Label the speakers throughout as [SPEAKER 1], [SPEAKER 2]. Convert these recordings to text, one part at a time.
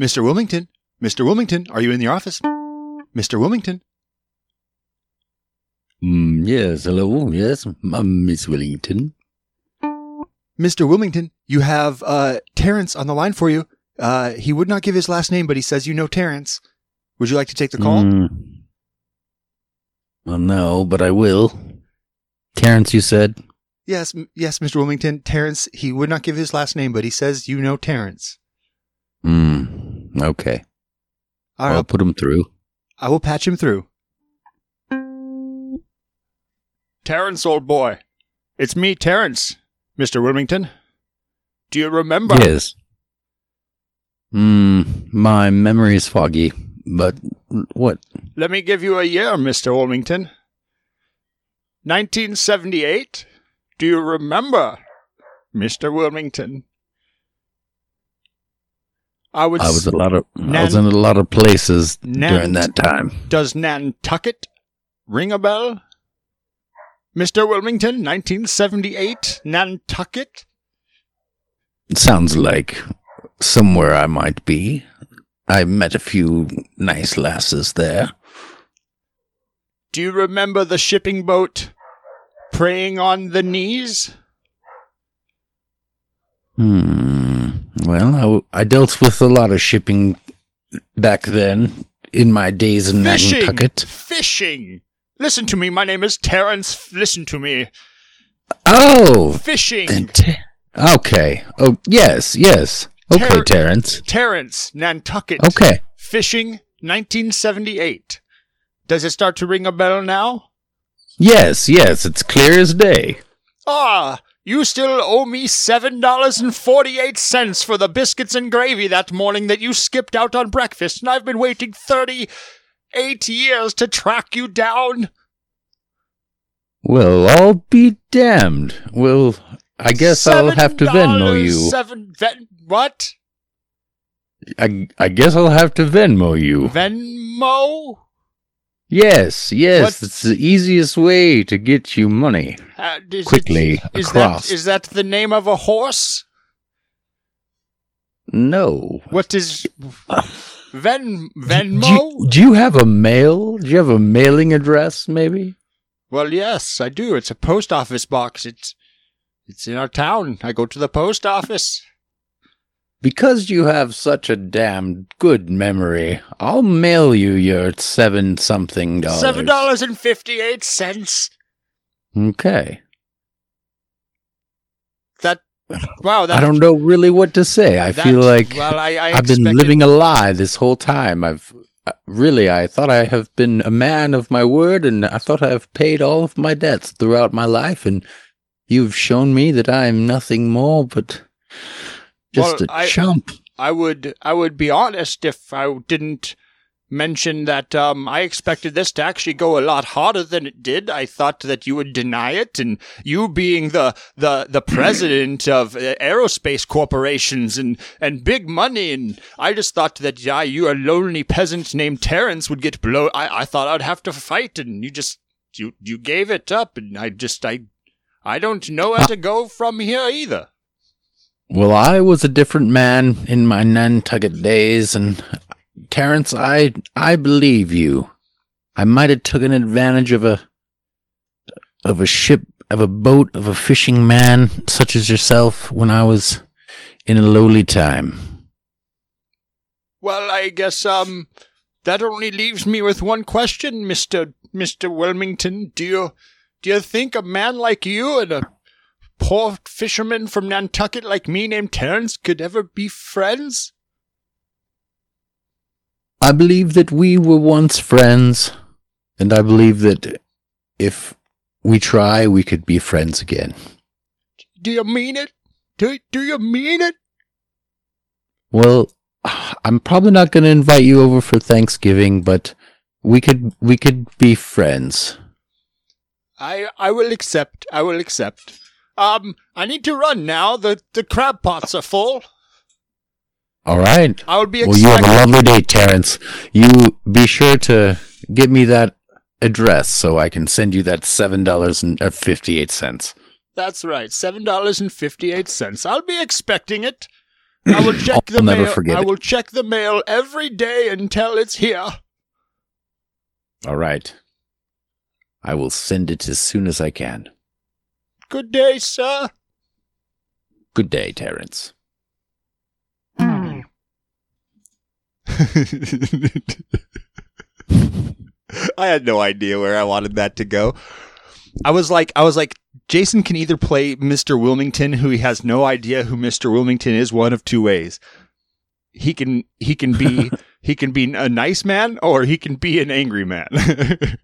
[SPEAKER 1] Mr. Wilmington? Mr. Wilmington, are you in the office? Mr. Wilmington?
[SPEAKER 2] Mm, yes, hello, yes, um, Miss Wellington.
[SPEAKER 1] Mr. Wilmington, you have uh, Terrence on the line for you. Uh, he would not give his last name, but he says you know Terrence. Would you like to take the call?
[SPEAKER 2] Mm. Well, no, but I will. Terrence, you said?
[SPEAKER 1] Yes, m- yes, Mr. Wilmington. Terrence, he would not give his last name, but he says you know Terrence.
[SPEAKER 2] Hmm, okay.
[SPEAKER 1] All right,
[SPEAKER 2] I'll put him through.
[SPEAKER 1] I will patch him through. Terrence, old boy. It's me, Terrence, Mr. Wilmington. Do you remember?
[SPEAKER 2] Yes. Hmm, my memory is foggy, but what?
[SPEAKER 1] Let me give you a year, Mr. Wilmington. 1978? Do you remember, Mr. Wilmington? I was,
[SPEAKER 2] I was a lot of I was in a lot of places
[SPEAKER 1] Nan-
[SPEAKER 2] during that time.
[SPEAKER 1] Does Nantucket ring a bell? Mr. Wilmington, 1978, Nantucket?
[SPEAKER 2] Sounds like somewhere I might be. I met a few nice lasses there.
[SPEAKER 1] Do you remember the shipping boat praying on the knees?
[SPEAKER 2] Hmm. Well, I dealt with a lot of shipping back then in my days in
[SPEAKER 1] Fishing!
[SPEAKER 2] Nantucket.
[SPEAKER 1] Fishing! Listen to me, my name is Terrence. Listen to me.
[SPEAKER 2] Oh,
[SPEAKER 1] Fishing!
[SPEAKER 2] te- okay. Oh, yes, yes. Okay,
[SPEAKER 1] Ter-
[SPEAKER 2] Terrence.
[SPEAKER 1] Terrence, Nantucket.
[SPEAKER 2] Okay.
[SPEAKER 1] Fishing, 1978. Does it start to ring a bell now?
[SPEAKER 2] Yes, yes. It's clear as day.
[SPEAKER 1] Ah, you still owe me $7.48 for the biscuits and gravy that morning that you skipped out on breakfast, and I've been waiting 38 years to track you down.
[SPEAKER 2] Well, I'll be damned. Well, I guess I'll have to Venmo
[SPEAKER 1] $7,
[SPEAKER 2] you.
[SPEAKER 1] Seven, ven- what?
[SPEAKER 2] I, I guess I'll have to Venmo you.
[SPEAKER 1] Venmo?
[SPEAKER 2] Yes, yes. It's the easiest way to get you money
[SPEAKER 1] Uh, is
[SPEAKER 2] quickly
[SPEAKER 1] is
[SPEAKER 2] across.
[SPEAKER 1] that, is that the name of a horse?
[SPEAKER 2] no.
[SPEAKER 1] What is Ven
[SPEAKER 2] Do
[SPEAKER 1] Venmo?
[SPEAKER 2] you, do you have a mail? Do you have a mailing address, maybe?
[SPEAKER 1] Well, yes, I do. It's a post office box. It's it's in our town. I go to the post office.
[SPEAKER 2] Because you have such a damn good memory, I'll mail you your seven something dollars.
[SPEAKER 1] Seven dollars and fifty eight cents.
[SPEAKER 2] Okay.
[SPEAKER 1] That wow. That
[SPEAKER 2] I don't know really what to say. I
[SPEAKER 1] that-
[SPEAKER 2] feel like
[SPEAKER 1] well, I, I
[SPEAKER 2] I've been living a lie this whole time. I've uh, really, I thought I have been a man of my word, and I thought I have paid all of my debts throughout my life, and you've shown me that I am nothing more but just
[SPEAKER 1] Well,
[SPEAKER 2] a
[SPEAKER 1] I-
[SPEAKER 2] chump.
[SPEAKER 1] I would I would be honest if I didn't mention that um, I expected this to actually go a lot harder than it did. I thought that you would deny it, and you being the the the president of uh, aerospace corporations and and big money, and I just thought that yeah, you a lonely peasant named Terrence would get blow. I I thought I'd have to fight, and you just you you gave it up, and I just I I don't know where to go from here either.
[SPEAKER 2] Well, I was a different man in my Nantucket days, and Terence, I I believe you. I might have taken advantage of a of a ship, of a boat, of a fishing man such as yourself when I was in a lowly time.
[SPEAKER 1] Well, I guess um that only leaves me with one question, Mister Mister Wilmington. Do you do you think a man like you and a poor fisherman from Nantucket like me named Terence could ever be friends?
[SPEAKER 2] I believe that we were once friends, and I believe that if we try, we could be friends again.
[SPEAKER 1] Do you mean it? Do do you mean it?
[SPEAKER 2] Well, I'm probably not going to invite you over for Thanksgiving, but we could we could be friends.
[SPEAKER 1] I I will accept. I will accept. Um, I need to run now. The the crab pots are full.
[SPEAKER 2] All right.
[SPEAKER 1] I will be
[SPEAKER 2] Well, you have a lovely day, Terrence. You be sure to give me that address so I can send you that seven dollars and uh, fifty eight.
[SPEAKER 1] That's right. Seven dollars and fifty eight cents. I'll be expecting it. I will check the mail.
[SPEAKER 2] forget
[SPEAKER 1] I
[SPEAKER 2] it.
[SPEAKER 1] will check the mail every day until it's here.
[SPEAKER 2] All right. I will send it as soon as I can.
[SPEAKER 1] Good day, sir.
[SPEAKER 2] Good day, Terrence.
[SPEAKER 1] I had no idea where I wanted that to go. I was like, I was like, Jason can either play Mr. Wilmington, who he has no idea who Mr. Wilmington is, one of two ways. He can he can be he can be a nice man or he can be an angry man.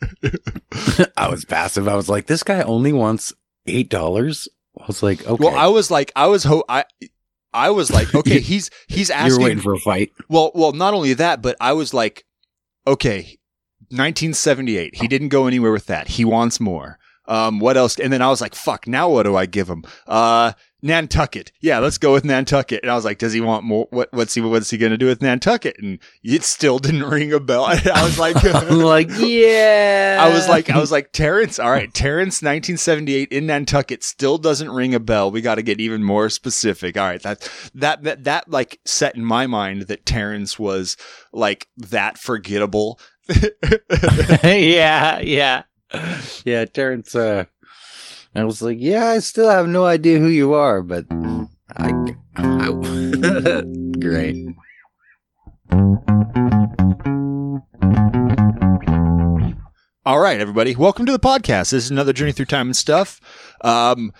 [SPEAKER 2] I was passive. I was like, this guy only wants eight dollars. I was like, okay.
[SPEAKER 1] Well, I was like, I was ho- I I was like, okay, he's he's
[SPEAKER 2] You're
[SPEAKER 1] asking
[SPEAKER 2] waiting for a fight.
[SPEAKER 1] Well, well, not only that, but I was like, okay, 1978. He didn't go anywhere with that. He wants more. Um, what else? And then I was like, fuck. Now what do I give him? Uh, Nantucket. Yeah, let's go with Nantucket. And I was like, does he want more? What? What's he? What's he gonna do with Nantucket? And it still didn't ring a bell. I was like.
[SPEAKER 2] Like, yeah.
[SPEAKER 1] I was like, I was like, Terrence. All right, Terrence, 1978 in Nantucket still doesn't ring a bell. We got to get even more specific. All right, that that that that like set in my mind that Terrence was like that forgettable.
[SPEAKER 2] yeah, yeah, yeah. Terrence. Uh, I was like, yeah, I still have no idea who you are, but I, I great.
[SPEAKER 1] All right, everybody, welcome to the podcast. This is another journey through time and stuff. Um,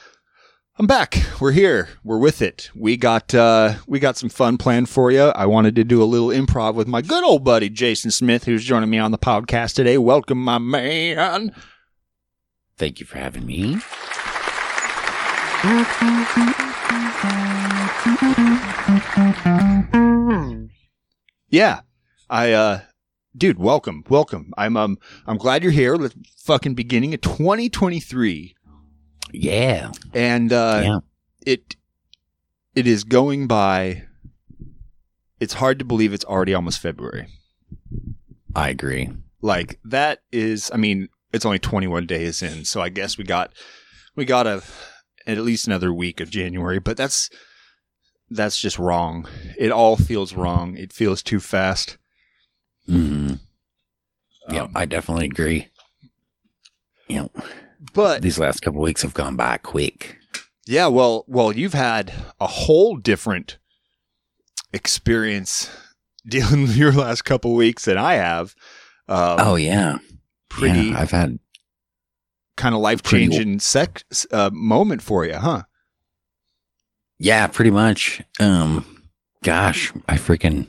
[SPEAKER 1] I'm back. We're here. We're with it. We got uh, we got some fun planned for you. I wanted to do a little improv with my good old buddy Jason Smith, who's joining me on the podcast today. Welcome, my man.
[SPEAKER 2] Thank you for having me.
[SPEAKER 1] Yeah. I uh dude, welcome. Welcome. I'm um I'm glad you're here. The fucking beginning of 2023
[SPEAKER 2] Yeah,
[SPEAKER 1] and uh
[SPEAKER 2] yeah.
[SPEAKER 1] it it is going by it's hard to believe it's already almost February.
[SPEAKER 2] I agree.
[SPEAKER 1] Like that is I mean, it's only 21 days in, so I guess we got we got a at least another week of January, but that's that's just wrong. It all feels wrong. It feels too fast.
[SPEAKER 2] hmm Yeah,
[SPEAKER 1] Um,
[SPEAKER 2] I definitely agree. You know,
[SPEAKER 1] but
[SPEAKER 2] these last couple weeks have gone by quick.
[SPEAKER 1] Yeah, well, well, you've had a whole different experience dealing with your last couple weeks than I have. Um,
[SPEAKER 2] oh yeah,
[SPEAKER 1] pretty
[SPEAKER 2] Yeah, I've had
[SPEAKER 1] kind of life changing sex uh, moment for you, huh?
[SPEAKER 2] Yeah, pretty much. Um, gosh, I freaking,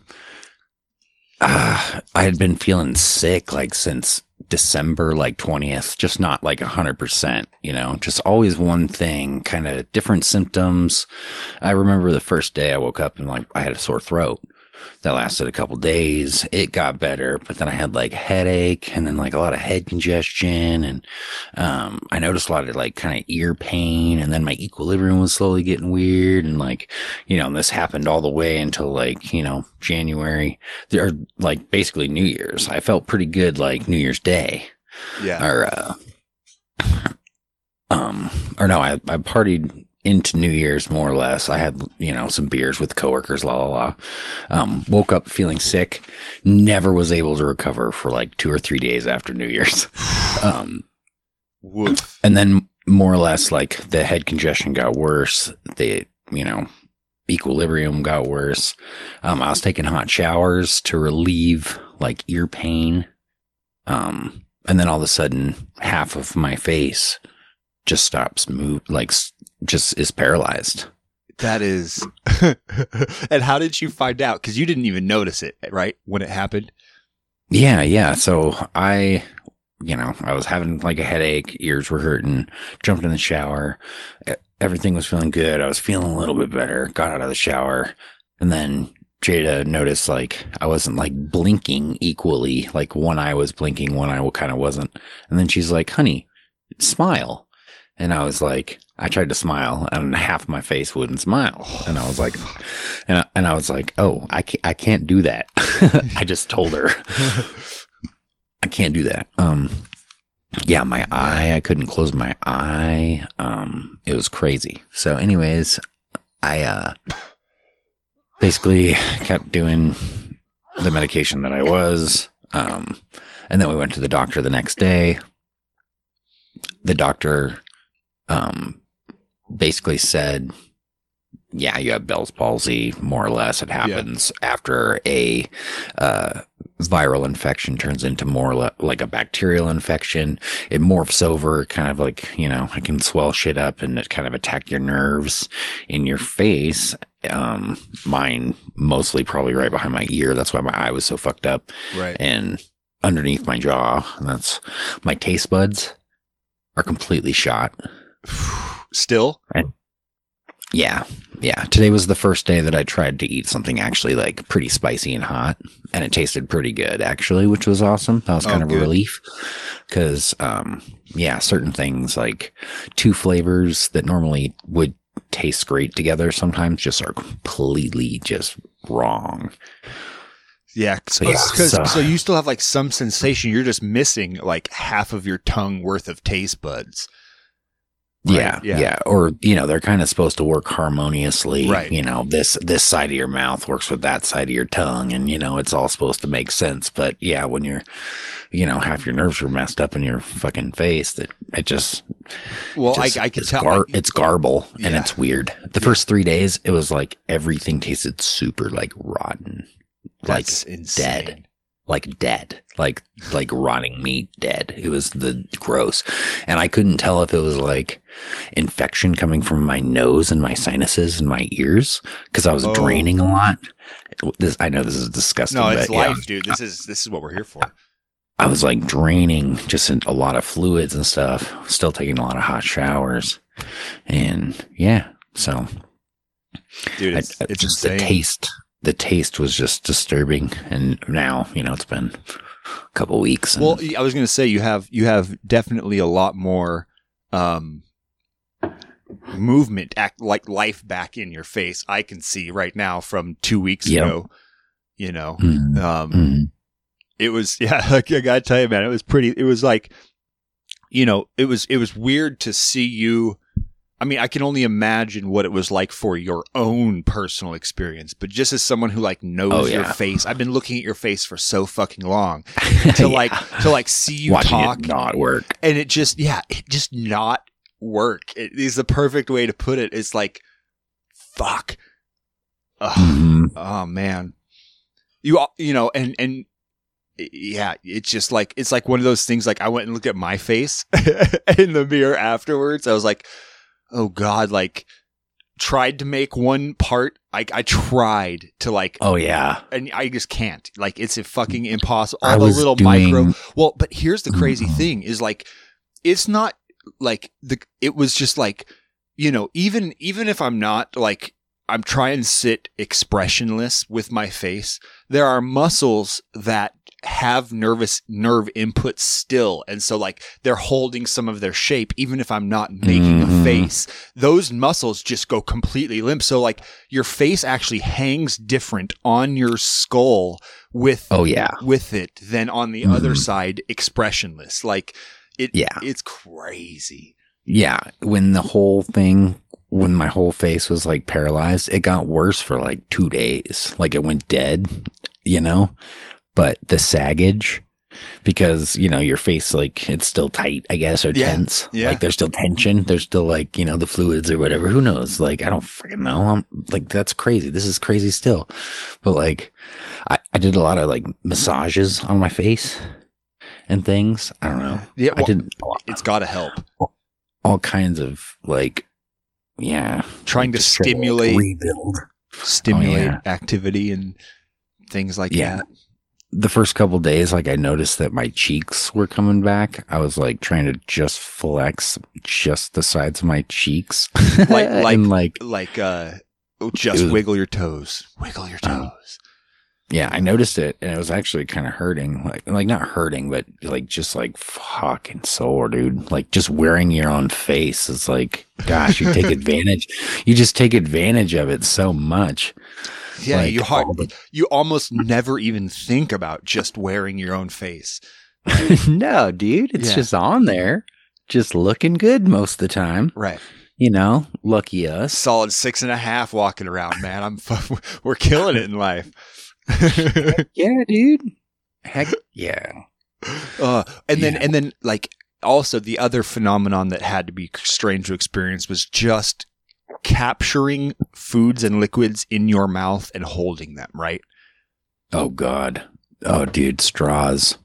[SPEAKER 2] uh, I had been feeling sick like since December, like 20th, just not like a hundred percent, you know, just always one thing, kind of different symptoms. I remember the first day I woke up and like I had a sore throat that lasted a couple days. It got better, but then I had like headache and then like a lot of head congestion and um, I noticed a lot of like kind of ear pain and then my equilibrium was slowly getting weird. And like, you know, this happened all the way until like, you know, January or like basically New Year's. I felt pretty good like New Year's Day
[SPEAKER 1] Yeah.
[SPEAKER 2] or, uh, um, or no, I, I partied into New Year's more or less. I had, you know, some beers with coworkers, la la la. Um, woke up feeling sick, never was able to recover for like two or three days after New Year's. Um,
[SPEAKER 1] Woof.
[SPEAKER 2] and then more or less like the head congestion got worse the you know equilibrium got worse um i was taking hot showers to relieve like ear pain um and then all of a sudden half of my face just stops move like just is paralyzed
[SPEAKER 1] That is. and how did you find out? Because you didn't even notice it, right? When it happened.
[SPEAKER 2] Yeah, yeah. So I, you know, I was having like a headache, ears were hurting, jumped in the shower. Everything was feeling good. I was feeling a little bit better, got out of the shower. And then Jada noticed like I wasn't like blinking equally. Like one eye was blinking, one eye kind of wasn't. And then she's like, honey, smile. And I was like, I tried to smile and half my face wouldn't smile. And I was like, and I, and I was like, oh, I can't, I can't do that. I just told her. I can't do that. Um, yeah, my eye, I couldn't close my eye. Um, it was crazy. So anyways, I, uh, basically kept doing the medication that I was. Um, and then we went to the doctor the next day. The doctor um, basically said, Yeah, you have Bell's palsy, more or less. It happens after a uh, viral infection turns into more le- like a bacterial infection. It morphs over, kind of like, you know, it can swell shit up and it kind of attack your nerves in your face. Um, mine mostly probably right behind my ear. That's why my eye was so fucked up
[SPEAKER 1] Right.
[SPEAKER 2] and underneath my jaw. And that's my taste buds are completely shot.
[SPEAKER 1] Still?
[SPEAKER 2] Yeah. Yeah. Today was the first day that I tried to eat something actually like pretty spicy and hot. And it tasted pretty good actually, which was awesome. That was
[SPEAKER 1] Oh,
[SPEAKER 2] kind of
[SPEAKER 1] good.
[SPEAKER 2] a relief. Cause, um, yeah, certain things like two flavors that normally would taste great together sometimes just are completely just wrong.
[SPEAKER 1] Yeah.
[SPEAKER 2] So, yeah, so-
[SPEAKER 1] so you still have like some sensation. You're just missing like half of your tongue worth of taste buds. Right,
[SPEAKER 2] Yeah,
[SPEAKER 1] yeah.
[SPEAKER 2] yeah, Or you know, they're kind of supposed to work harmoniously.
[SPEAKER 1] Right.
[SPEAKER 2] You know, this this side of your mouth works with that side of your tongue, and you know, it's all supposed to make sense. But yeah, when you're, you know, half your nerves are messed up in your fucking face, that it just
[SPEAKER 1] Well,
[SPEAKER 2] just-
[SPEAKER 1] I, I can
[SPEAKER 2] it's
[SPEAKER 1] tell.
[SPEAKER 2] gar- it's garble and
[SPEAKER 1] Yeah.
[SPEAKER 2] it's weird. The first three days, it was like everything tasted super like rotten,
[SPEAKER 1] that's
[SPEAKER 2] like
[SPEAKER 1] insane.
[SPEAKER 2] dead. Like dead, like like rotting meat, dead. It was the gross, and I couldn't tell if it was like infection coming from my nose and my sinuses and my ears because I was
[SPEAKER 1] Oh.
[SPEAKER 2] draining a lot. This I know this is disgusting.
[SPEAKER 1] No, it's
[SPEAKER 2] but yeah,
[SPEAKER 1] life, dude. This is this is what we're here for.
[SPEAKER 2] I was like draining just a lot of fluids and stuff. Still taking a lot of hot showers, and yeah, so
[SPEAKER 1] Dude, it's,
[SPEAKER 2] I-
[SPEAKER 1] it's
[SPEAKER 2] just
[SPEAKER 1] insane.
[SPEAKER 2] the taste. The taste was just disturbing, and now you know it's been a couple weeks. And,
[SPEAKER 1] Well, I was going to say you have you have definitely a lot more um movement act like life back in your face. I can see right now from 2 weeks
[SPEAKER 2] Yep.
[SPEAKER 1] ago, you know.
[SPEAKER 2] Mm,
[SPEAKER 1] Um
[SPEAKER 2] mm.
[SPEAKER 1] it was yeah, like I got to tell you man, it was pretty it was like you know, it was it was weird to see you I mean, I can only imagine what it was like for your own personal experience, but just as someone who like knows
[SPEAKER 2] Oh,
[SPEAKER 1] your face, I've been looking at your face for so fucking long to
[SPEAKER 2] Yeah.
[SPEAKER 1] like to like see you
[SPEAKER 2] watching
[SPEAKER 1] talk
[SPEAKER 2] it not work.
[SPEAKER 1] and it just yeah it just not work it is the perfect way to put it it's like fuck Ugh.
[SPEAKER 2] Mhm.
[SPEAKER 1] oh man you you know and and yeah it's just like it's like one of those things like i went and looked at my face in the mirror afterwards i was like oh god like tried to make one part i i tried to like
[SPEAKER 2] Oh yeah,
[SPEAKER 1] and I just can't. Like it's a fucking impossible.
[SPEAKER 2] I
[SPEAKER 1] All the
[SPEAKER 2] was
[SPEAKER 1] little
[SPEAKER 2] doing-
[SPEAKER 1] micro. Well, but here's the crazy
[SPEAKER 2] Mhm.
[SPEAKER 1] thing: is like it's not like the. It was just like you know, even even if I'm not like I'm trying to sit expressionless with my face, there are muscles that have nervous nerve input still and so like they're holding some of their shape even if I'm not making a
[SPEAKER 2] Mhm.
[SPEAKER 1] face those muscles just go completely limp so like your face actually hangs different on your skull with
[SPEAKER 2] oh yeah,
[SPEAKER 1] with it than on the other
[SPEAKER 2] Mhm.
[SPEAKER 1] side expressionless like it
[SPEAKER 2] Yeah.
[SPEAKER 1] it's crazy
[SPEAKER 2] yeah. When the whole thing, when my whole face was like paralyzed, it got worse for like two days. Like it went dead, you know. But the saggage, because you know your face, like it's still tight, I guess, or
[SPEAKER 1] Yeah.
[SPEAKER 2] tense.
[SPEAKER 1] Yeah.
[SPEAKER 2] Like there's still tension. There's still like you know the fluids or whatever. Who knows? Like I don't fucking know. I'm like that's crazy. This is crazy still. But like I, I did a lot of like massages on my face and things. I don't know.
[SPEAKER 1] yeah
[SPEAKER 2] I did
[SPEAKER 1] it's got to help
[SPEAKER 2] all kinds of like yeah
[SPEAKER 1] trying to
[SPEAKER 2] like,
[SPEAKER 1] stimulate
[SPEAKER 2] rebuild oh,
[SPEAKER 1] stimulate
[SPEAKER 2] yeah.
[SPEAKER 1] activity and things like
[SPEAKER 2] Yeah.
[SPEAKER 1] that
[SPEAKER 2] the first couple days like i noticed that my cheeks were coming back. I was like trying to just flex just the sides of my cheeks.
[SPEAKER 1] Like- like-
[SPEAKER 2] like
[SPEAKER 1] like uh just
[SPEAKER 2] was-
[SPEAKER 1] wiggle your toes. Wiggle your
[SPEAKER 2] Oh.
[SPEAKER 1] toes.
[SPEAKER 2] Yeah i noticed it and it was actually kind of hurting like like not hurting but like just like fucking sore dude. Like just wearing your own face is like gosh you take advantage you just take advantage of it so much
[SPEAKER 1] yeah
[SPEAKER 2] Like,
[SPEAKER 1] you hard,
[SPEAKER 2] the-
[SPEAKER 1] you almost never even think about just wearing your own face
[SPEAKER 2] no, dude, it's
[SPEAKER 1] Yeah.
[SPEAKER 2] just on there, just looking good most of the time.
[SPEAKER 1] right
[SPEAKER 2] You know, lucky us.
[SPEAKER 1] Solid six and a half walking around, man. I'm we're killing it in life.
[SPEAKER 2] yeah, dude. Heck yeah.
[SPEAKER 1] Uh, and then and then like also the other phenomenon that had to be strange to experience was just capturing foods and liquids in your mouth and holding them, right?
[SPEAKER 2] Oh God. Oh, dude, straws.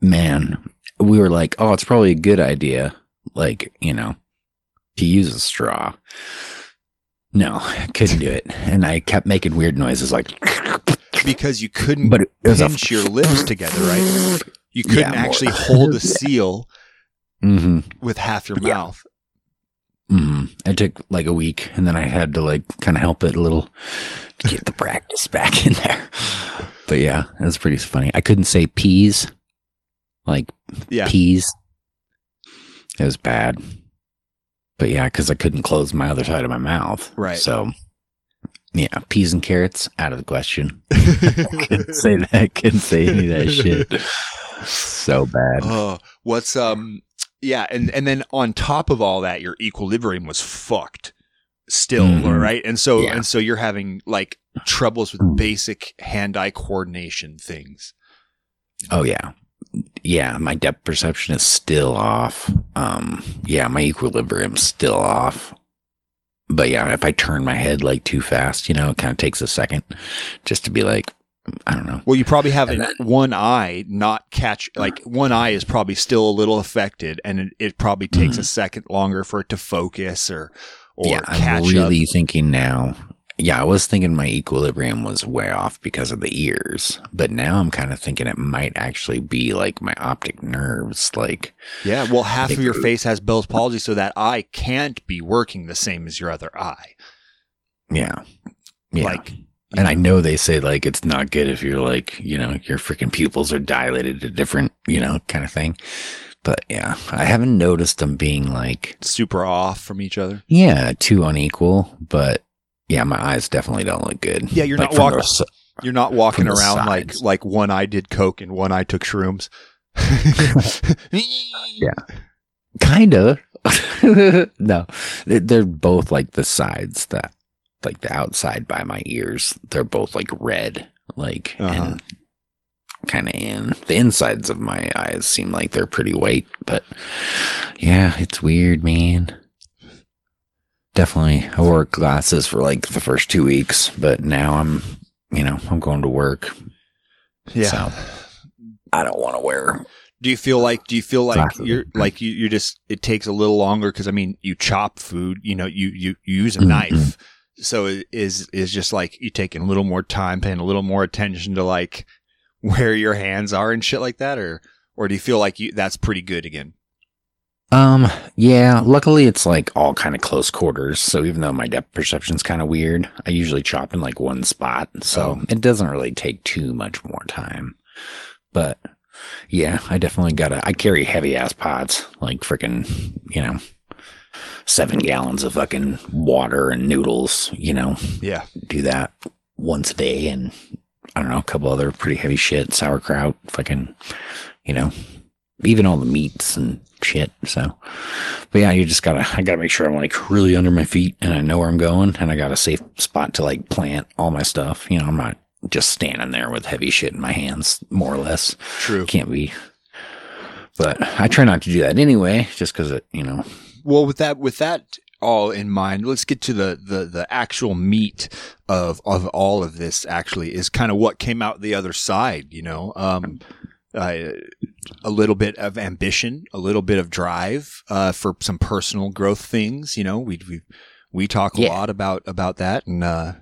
[SPEAKER 2] Man, we were like, oh, it's probably a good idea, like you know, to use a straw. No, I couldn't do it, and I kept making weird noises, like.
[SPEAKER 1] Because you couldn't
[SPEAKER 2] But it was
[SPEAKER 1] pinch your lips together, right? You couldn't
[SPEAKER 2] Yeah,
[SPEAKER 1] actually hold a seal
[SPEAKER 2] hmm
[SPEAKER 1] with half your
[SPEAKER 2] Yeah.
[SPEAKER 1] mouth.
[SPEAKER 2] Hmm It took like a week, and then I had to like kind of help it a little to get the practice back in there. But yeah, it was pretty funny. I couldn't say peas, like
[SPEAKER 1] Yeah.
[SPEAKER 2] peas. It was bad. But yeah, because I couldn't close my other side of my mouth.
[SPEAKER 1] Right.
[SPEAKER 2] So yeah, peas and carrots out of the question. couldn't say that. Couldn't say any of that shit. So bad.
[SPEAKER 1] Oh, what's um yeah, and and then on top of all that, your equilibrium was fucked still,
[SPEAKER 2] Mhm.
[SPEAKER 1] right? And so
[SPEAKER 2] Yeah.
[SPEAKER 1] and so you're having like troubles with basic hand-eye coordination things.
[SPEAKER 2] Oh yeah. Yeah, my depth perception is still off. Um yeah, my equilibrium's still off. But yeah, if I turn my head like too fast, you know, it kind of takes a second just to be like I don't know.
[SPEAKER 1] Well, you probably have an, one eye not catch like one eye is probably still a little affected, and it, it probably takes a second longer for it to focus or or
[SPEAKER 2] Mm-hmm. yeah,
[SPEAKER 1] catch
[SPEAKER 2] I'm really
[SPEAKER 1] up.
[SPEAKER 2] thinking now. Yeah, I was thinking my equilibrium was way off because of the ears, but now I'm kind of thinking it might actually be like my optic nerves. Like,
[SPEAKER 1] Yeah, well, half of your face has Bell's palsy, so that eye can't be working the same as your other eye.
[SPEAKER 2] yeah, yeah.
[SPEAKER 1] Like,
[SPEAKER 2] and I know they say like it's not good if you're like you know your freaking pupils are dilated to different you know kind of thing. But yeah, I haven't noticed them being like
[SPEAKER 1] super off from each other.
[SPEAKER 2] yeah too unequal. But yeah, my eyes definitely don't look good.
[SPEAKER 1] Yeah, you're
[SPEAKER 2] Like
[SPEAKER 1] not walking-
[SPEAKER 2] the
[SPEAKER 1] You're not walking around like like one eye did coke and one eye took shrooms.
[SPEAKER 2] Yeah. kind of. no, they're both like the sides that, like the outside by my ears. They're both like red, like
[SPEAKER 1] Uh-huh.
[SPEAKER 2] and kind of in the insides of my eyes seem like they're pretty white. But yeah, it's weird, man. Definitely, I wore glasses for like the first two weeks, but now I'm, you know, I'm going to work.
[SPEAKER 1] Yeah.
[SPEAKER 2] So I don't want to wear.
[SPEAKER 1] Do you feel like do you feel like
[SPEAKER 2] Glasses.
[SPEAKER 1] you're like you you're just it takes a little longer because I mean you chop food you know you you, you use a
[SPEAKER 2] Mhm.
[SPEAKER 1] knife so it is is just like you taking a little more time paying a little more attention to like where your hands are and shit like that or or do you feel like you that's pretty good again
[SPEAKER 2] Um, yeah, luckily it's like all kind of close quarters. So even though my depth perception's kind of weird, I usually chop in like one spot. So
[SPEAKER 1] Oh.
[SPEAKER 2] it doesn't really take too much more time. But yeah, I definitely gotta, I carry heavy ass pots, like freaking, you know, seven gallons of fucking water and noodles, you know,
[SPEAKER 1] yeah
[SPEAKER 2] do that once a day and I don't know, a couple other pretty heavy shit, sauerkraut, fucking, you know, even all the meats and shit. So, but yeah, you just gotta, I gotta make sure I'm like really under my feet and I know where I'm going and I got a safe spot to like plant all my stuff. You know, I'm not just standing there with heavy shit in my hands, more or less.
[SPEAKER 1] true
[SPEAKER 2] Can't be. But I try not to do that anyway, just because it, you know,
[SPEAKER 1] well with that with that all in mind let's get to the the the actual meat of of all of this actually is kind of what came out the other side you know? Um uh, a little bit of ambition a little bit of drive uh for some personal growth things you know? We we we talk a
[SPEAKER 2] Yeah.
[SPEAKER 1] lot about about that and uh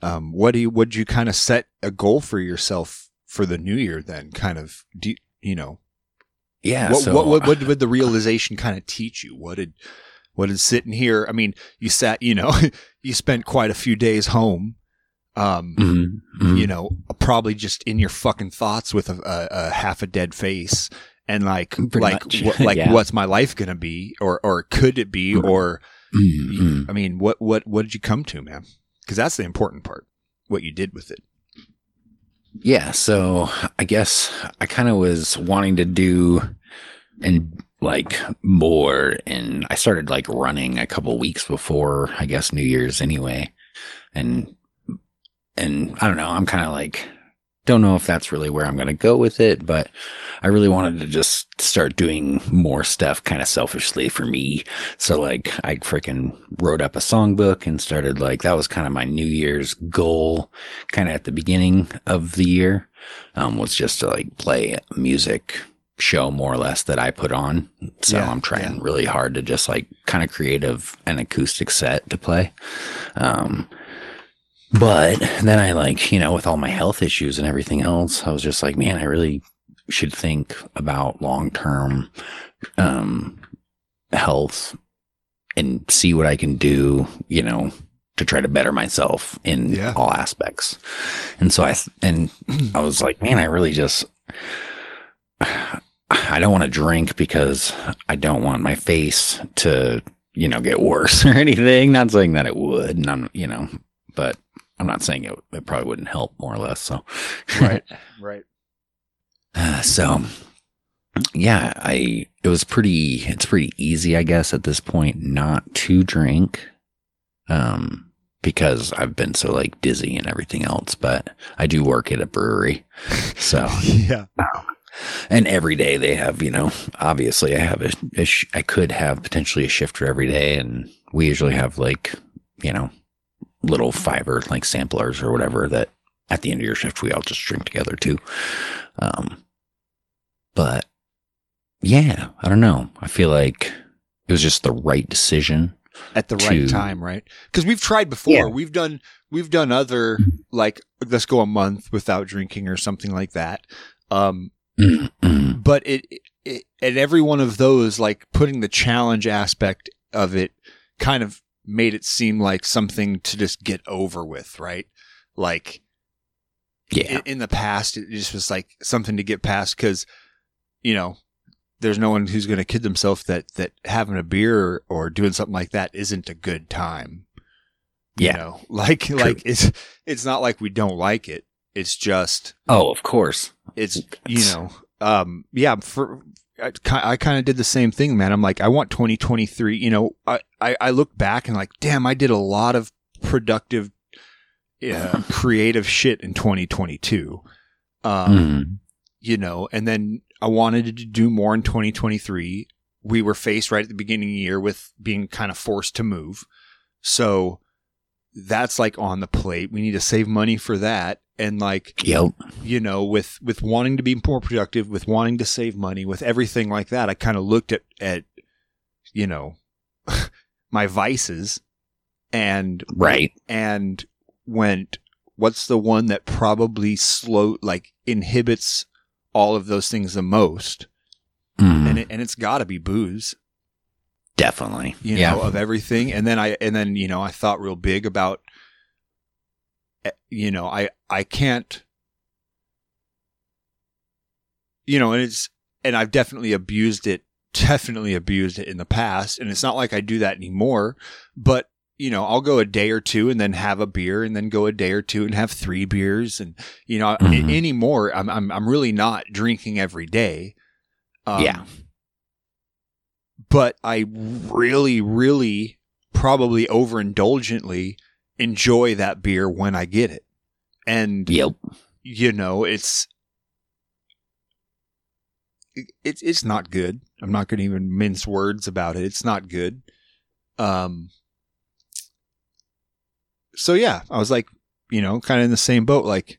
[SPEAKER 1] um what do you would you kind of set a goal for yourself for the new year then kind of do you, you know
[SPEAKER 2] yeah.
[SPEAKER 1] what,
[SPEAKER 2] so,
[SPEAKER 1] what, what, what did the realization kind of teach you? What did, what did sitting here? I mean, you sat, you know, you spent quite a few days home, um,
[SPEAKER 2] Mhm, mhm.
[SPEAKER 1] you know, probably just in your fucking thoughts with a, a, a half a dead face and like,
[SPEAKER 2] Pretty
[SPEAKER 1] like, what, like,
[SPEAKER 2] Yeah.
[SPEAKER 1] what's my life going to be? Or, or could it be?
[SPEAKER 2] Mhm.
[SPEAKER 1] Or,
[SPEAKER 2] Mhm, mhm.
[SPEAKER 1] I mean, what, what, what did you come to, man? Cause that's the important part, what you did with it.
[SPEAKER 2] Yeah, so I guess I kind of was wanting to do and like more and I started like running a couple weeks before I guess New Year's anyway. And and I don't know, I'm kind of like don't know if that's really where I'm going to go with it, but I really wanted to just start doing more stuff kind of selfishly for me. So like I freaking wrote up a songbook and started like that was kind of my New Year's goal kind of at the beginning of the year. Um, was just to like play music show more or less that I put on. So
[SPEAKER 1] Yeah,
[SPEAKER 2] I'm trying
[SPEAKER 1] yeah.
[SPEAKER 2] really hard to just like kind of creative an acoustic set to play. Um, but then I like, you know, with all my health issues and everything else, I was just like, man, I really should think about long term um, health and see what I can do, you know, to try to better myself in
[SPEAKER 1] Yeah.
[SPEAKER 2] all aspects. And so I, and I was like, man, I really just, I don't want to drink because I don't want my face to, you know, get worse or anything. Not saying that it would, and I'm, you know, but I'm not saying it, it probably wouldn't help more or less. So,
[SPEAKER 1] right.
[SPEAKER 2] Uh, so yeah, I it was pretty it's pretty easy I guess at this point not to drink um because I've been so like dizzy and everything else, but I do work at a brewery. So,
[SPEAKER 1] yeah.
[SPEAKER 2] and every day they have, you know, obviously I have a, a sh- I could have potentially a shifter every day and we usually have like, you know, little fiber like samplers or whatever that at the end of your shift we all just drink together too. Um, but yeah, I don't know. I feel like it was just the right decision.
[SPEAKER 1] At the right time, right? Because we've tried before.
[SPEAKER 2] Yeah.
[SPEAKER 1] We've done we've done other like let's go a month without drinking or something like that. Um, but it, it at every one of those like putting the challenge aspect of it kind of made it seem like something to just get over with right like
[SPEAKER 2] Yeah.
[SPEAKER 1] in, in the past it just was like something to get past because you know there's no one who's going to kid themselves that that having a beer or, doing something like that isn't a good time you
[SPEAKER 2] Yeah.
[SPEAKER 1] know like like it's it's not like we don't like it it's just
[SPEAKER 2] Oh, of course.
[SPEAKER 1] it's you know um yeah for I, I kind of did the same thing man. I'm like i want 2023 you know I, I i look back and like damn i did a lot of productive uh, creative shit in 2022 um
[SPEAKER 2] Mm.
[SPEAKER 1] you know and then i wanted to do more in 2023 we were faced right at the beginning of the year with being kind of forced to move. So that's like on the plate we need to save money for that and like
[SPEAKER 2] Yep.
[SPEAKER 1] you know with with wanting to be more productive with wanting to save money with everything like that i kind of looked at at you know my vices and
[SPEAKER 2] Right.
[SPEAKER 1] and went what's the one that probably slow like inhibits all of those things the most
[SPEAKER 2] Mm.
[SPEAKER 1] and it, and it's got to be booze
[SPEAKER 2] Definitely.
[SPEAKER 1] you
[SPEAKER 2] yeah.
[SPEAKER 1] know of everything and then i and then you know i thought real big about eh, you know i i can't you know and it's and i've definitely abused it definitely abused it in the past and it's not like i do that anymore but you know i'll go a day or two and then have a beer and then go a day or two and have three beers and you know
[SPEAKER 2] Mhm.
[SPEAKER 1] anymore I'm, I'm i'm really not drinking every day um,
[SPEAKER 2] Yeah.
[SPEAKER 1] But I really, really probably overindulgently enjoy that beer when I get it. And,
[SPEAKER 2] Yep.
[SPEAKER 1] you know, it's, it- it's, it's not good. I'm not going to even mince words about it. It's not good. Um, so yeah, I was like, you know, kind of in the same boat. Like,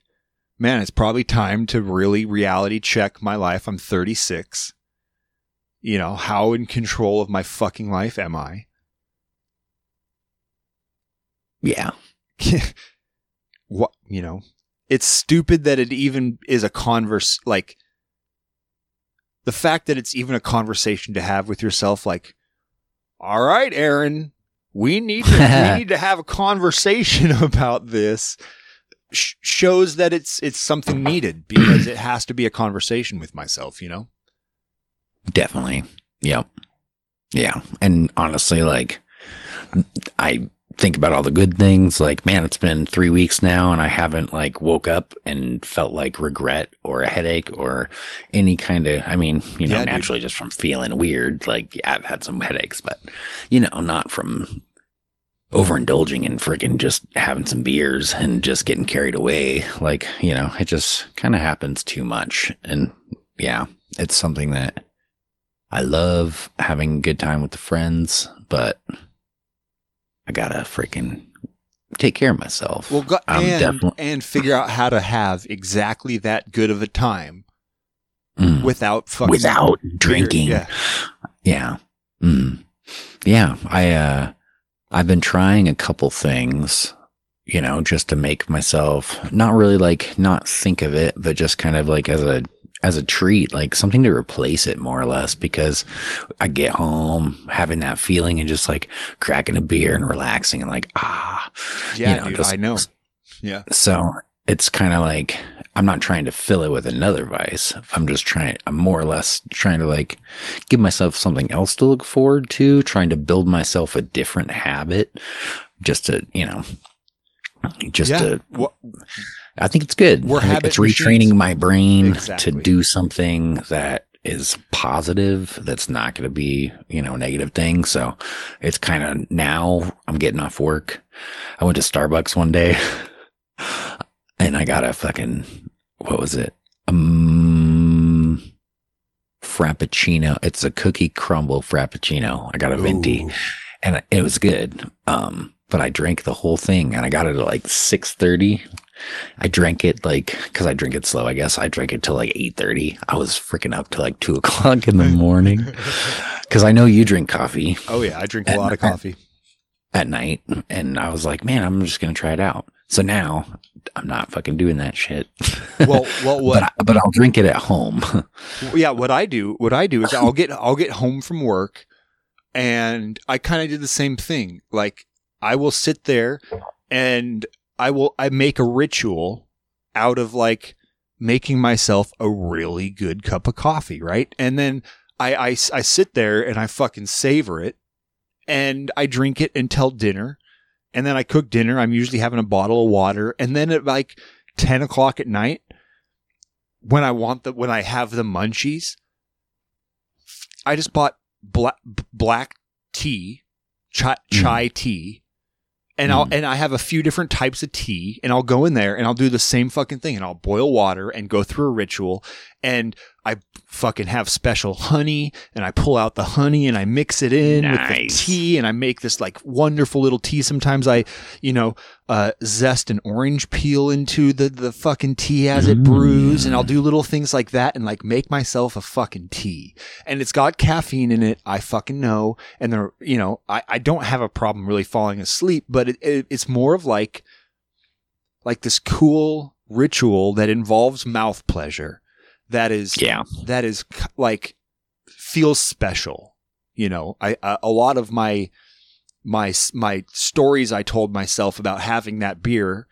[SPEAKER 1] man, it's probably time to really reality check my life. I'm 36 you know, how in control of my fucking life am I?
[SPEAKER 2] Yeah.
[SPEAKER 1] what, you know, it's stupid that it even is a converse, like, the fact that it's even a conversation to have with yourself, like, all right, Aaron, we need to, we need to have a conversation about this. Sh- shows that it's it's something needed because it has to be a conversation with myself, you know.
[SPEAKER 2] Definitely. Yep. Yeah. And honestly, like, I think about all the good things. Like, man, it's been three weeks now and I haven't like woke up and felt like regret or a headache or any kind of, I mean, you know,
[SPEAKER 1] Yeah, dude.
[SPEAKER 2] naturally just from feeling weird. Like, yeah, I've had some headaches, but you know, not from overindulging and freaking just having some beers and just getting carried away. Like, you know, it just kind of happens too much. And yeah, it's something that I love having a good time with the friends, but I gotta freaking take care of myself.
[SPEAKER 1] Well, go,
[SPEAKER 2] I'm
[SPEAKER 1] and
[SPEAKER 2] definitely-
[SPEAKER 1] and figure out how to have exactly that good of a time
[SPEAKER 2] Mm.
[SPEAKER 1] without fucking
[SPEAKER 2] without drinking.
[SPEAKER 1] Yeah.
[SPEAKER 2] Yeah. Mm. Yeah. I, uh, I've been trying a couple things, you know, just to make myself not really like not think of it, but just kind of like as a, as a treat, like something to replace it more or less because I get home having that feeling and just like cracking a beer and relaxing and like, ah,
[SPEAKER 1] Yeah,
[SPEAKER 2] you know,
[SPEAKER 1] dude,
[SPEAKER 2] just-
[SPEAKER 1] I know. Yeah.
[SPEAKER 2] so it's kind of like I'm not trying to fill it with another vice. I'm just trying, I'm more or less trying to like give myself something else to look forward to, trying to build myself a different habit just to, you know, just
[SPEAKER 1] yeah.
[SPEAKER 2] to,
[SPEAKER 1] Wha-
[SPEAKER 2] I think it's good.
[SPEAKER 1] We're habit
[SPEAKER 2] it's retraining
[SPEAKER 1] machines.
[SPEAKER 2] my brain
[SPEAKER 1] Exactly.
[SPEAKER 2] to do something that is positive that's not going to be you know negative thing so it's kind of now i'm getting off work i went to starbucks one day and i got a fucking what was it um frappuccino it's a cookie crumble frappuccino i got a venti and it was good. Um, but I drank the whole thing and I got it at like 630. I drank it like, cause I drink it slow, I guess. I drank it till like 830. I was freaking up till like two o'clock in the morning. Cause I know you drink coffee
[SPEAKER 1] Oh yeah, I drink a lot of coffee.
[SPEAKER 2] at night. And I was like, man, I'm just going to try it out. So now I'm not fucking doing that shit.
[SPEAKER 1] Well, well, what?
[SPEAKER 2] but, I, but I'll drink it at home.
[SPEAKER 1] yeah, what I do, what I do is I'll get I'll get home from work, and I kind of did the same thing. Like I will sit there, and I will I make a ritual out of like making myself a really good cup of coffee, right? And then I I, I sit there and I fucking savor it, and I drink it until dinner, and then I cook dinner. I'm usually having a bottle of water, and then at like ten o'clock at night when I want the when I have the munchies, I just bought black black tea, chai, mm. chai tea, and I'll
[SPEAKER 2] Mm.
[SPEAKER 1] and I have a few different types of tea, and I'll go in there and I'll do the same fucking thing, and I'll boil water and go through a ritual, and I fucking have special honey, and I pull out the honey and I mix it in with the tea, and I make this like wonderful little tea. Sometimes I, you know, uh, zest an orange peel into the the fucking tea as it brews, and I'll do little things like that, and like make myself a fucking tea. And it's got caffeine in it. I fucking know, and there, you know, I I don't have a problem really falling asleep, but it, it it's more of like like this cool ritual that involves mouth pleasure. That is
[SPEAKER 2] yeah.
[SPEAKER 1] that is like feels special. You know, I, I a lot of my my my stories I told myself about having that beer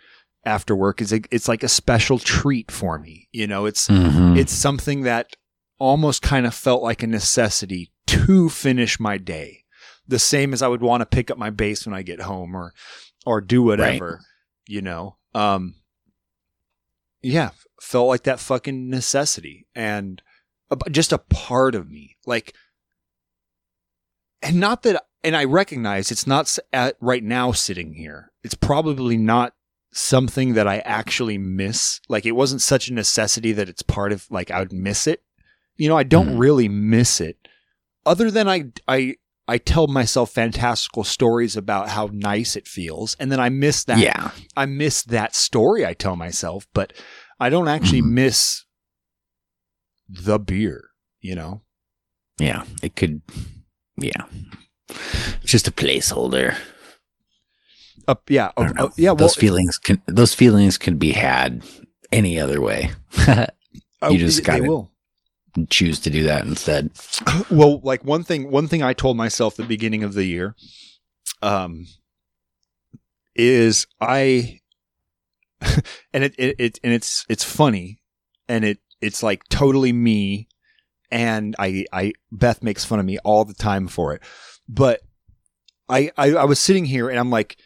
[SPEAKER 1] after work is a, it's like a special treat for me. You know, it's
[SPEAKER 2] Mhm.
[SPEAKER 1] it's something that almost kind of felt like a necessity to finish my day. The same as I would want to pick up my bass when I get home or or do whatever, you know. Um yeah, felt like that fucking necessity and just a part of me. Like and not that and I recognize it's not at right now sitting here. It's probably not something that I actually miss. Like it wasn't such a necessity that it's part of like I would miss it. You know, I don't
[SPEAKER 2] Mhm.
[SPEAKER 1] really miss it. Other than I I I tell myself fantastical stories about how nice it feels and then I miss that
[SPEAKER 2] yeah.
[SPEAKER 1] I miss that story I tell myself, but I don't actually
[SPEAKER 2] Mhm.
[SPEAKER 1] miss the beer, you know?
[SPEAKER 2] Yeah, it could. Yeah, it's just a placeholder.
[SPEAKER 1] Uh, yeah. Uh, uh, yeah. Well,
[SPEAKER 2] those feelings can those feelings can be had any other way. you just
[SPEAKER 1] they- they
[SPEAKER 2] gotta- Choose to do that instead.
[SPEAKER 1] well, like one thing, one thing I told myself the beginning of the year, um, is I, and it, it, it, and it's, it's funny and it, it's like totally me. And I, I, Beth makes fun of me all the time for it, but I, I, I was sitting here and I'm like,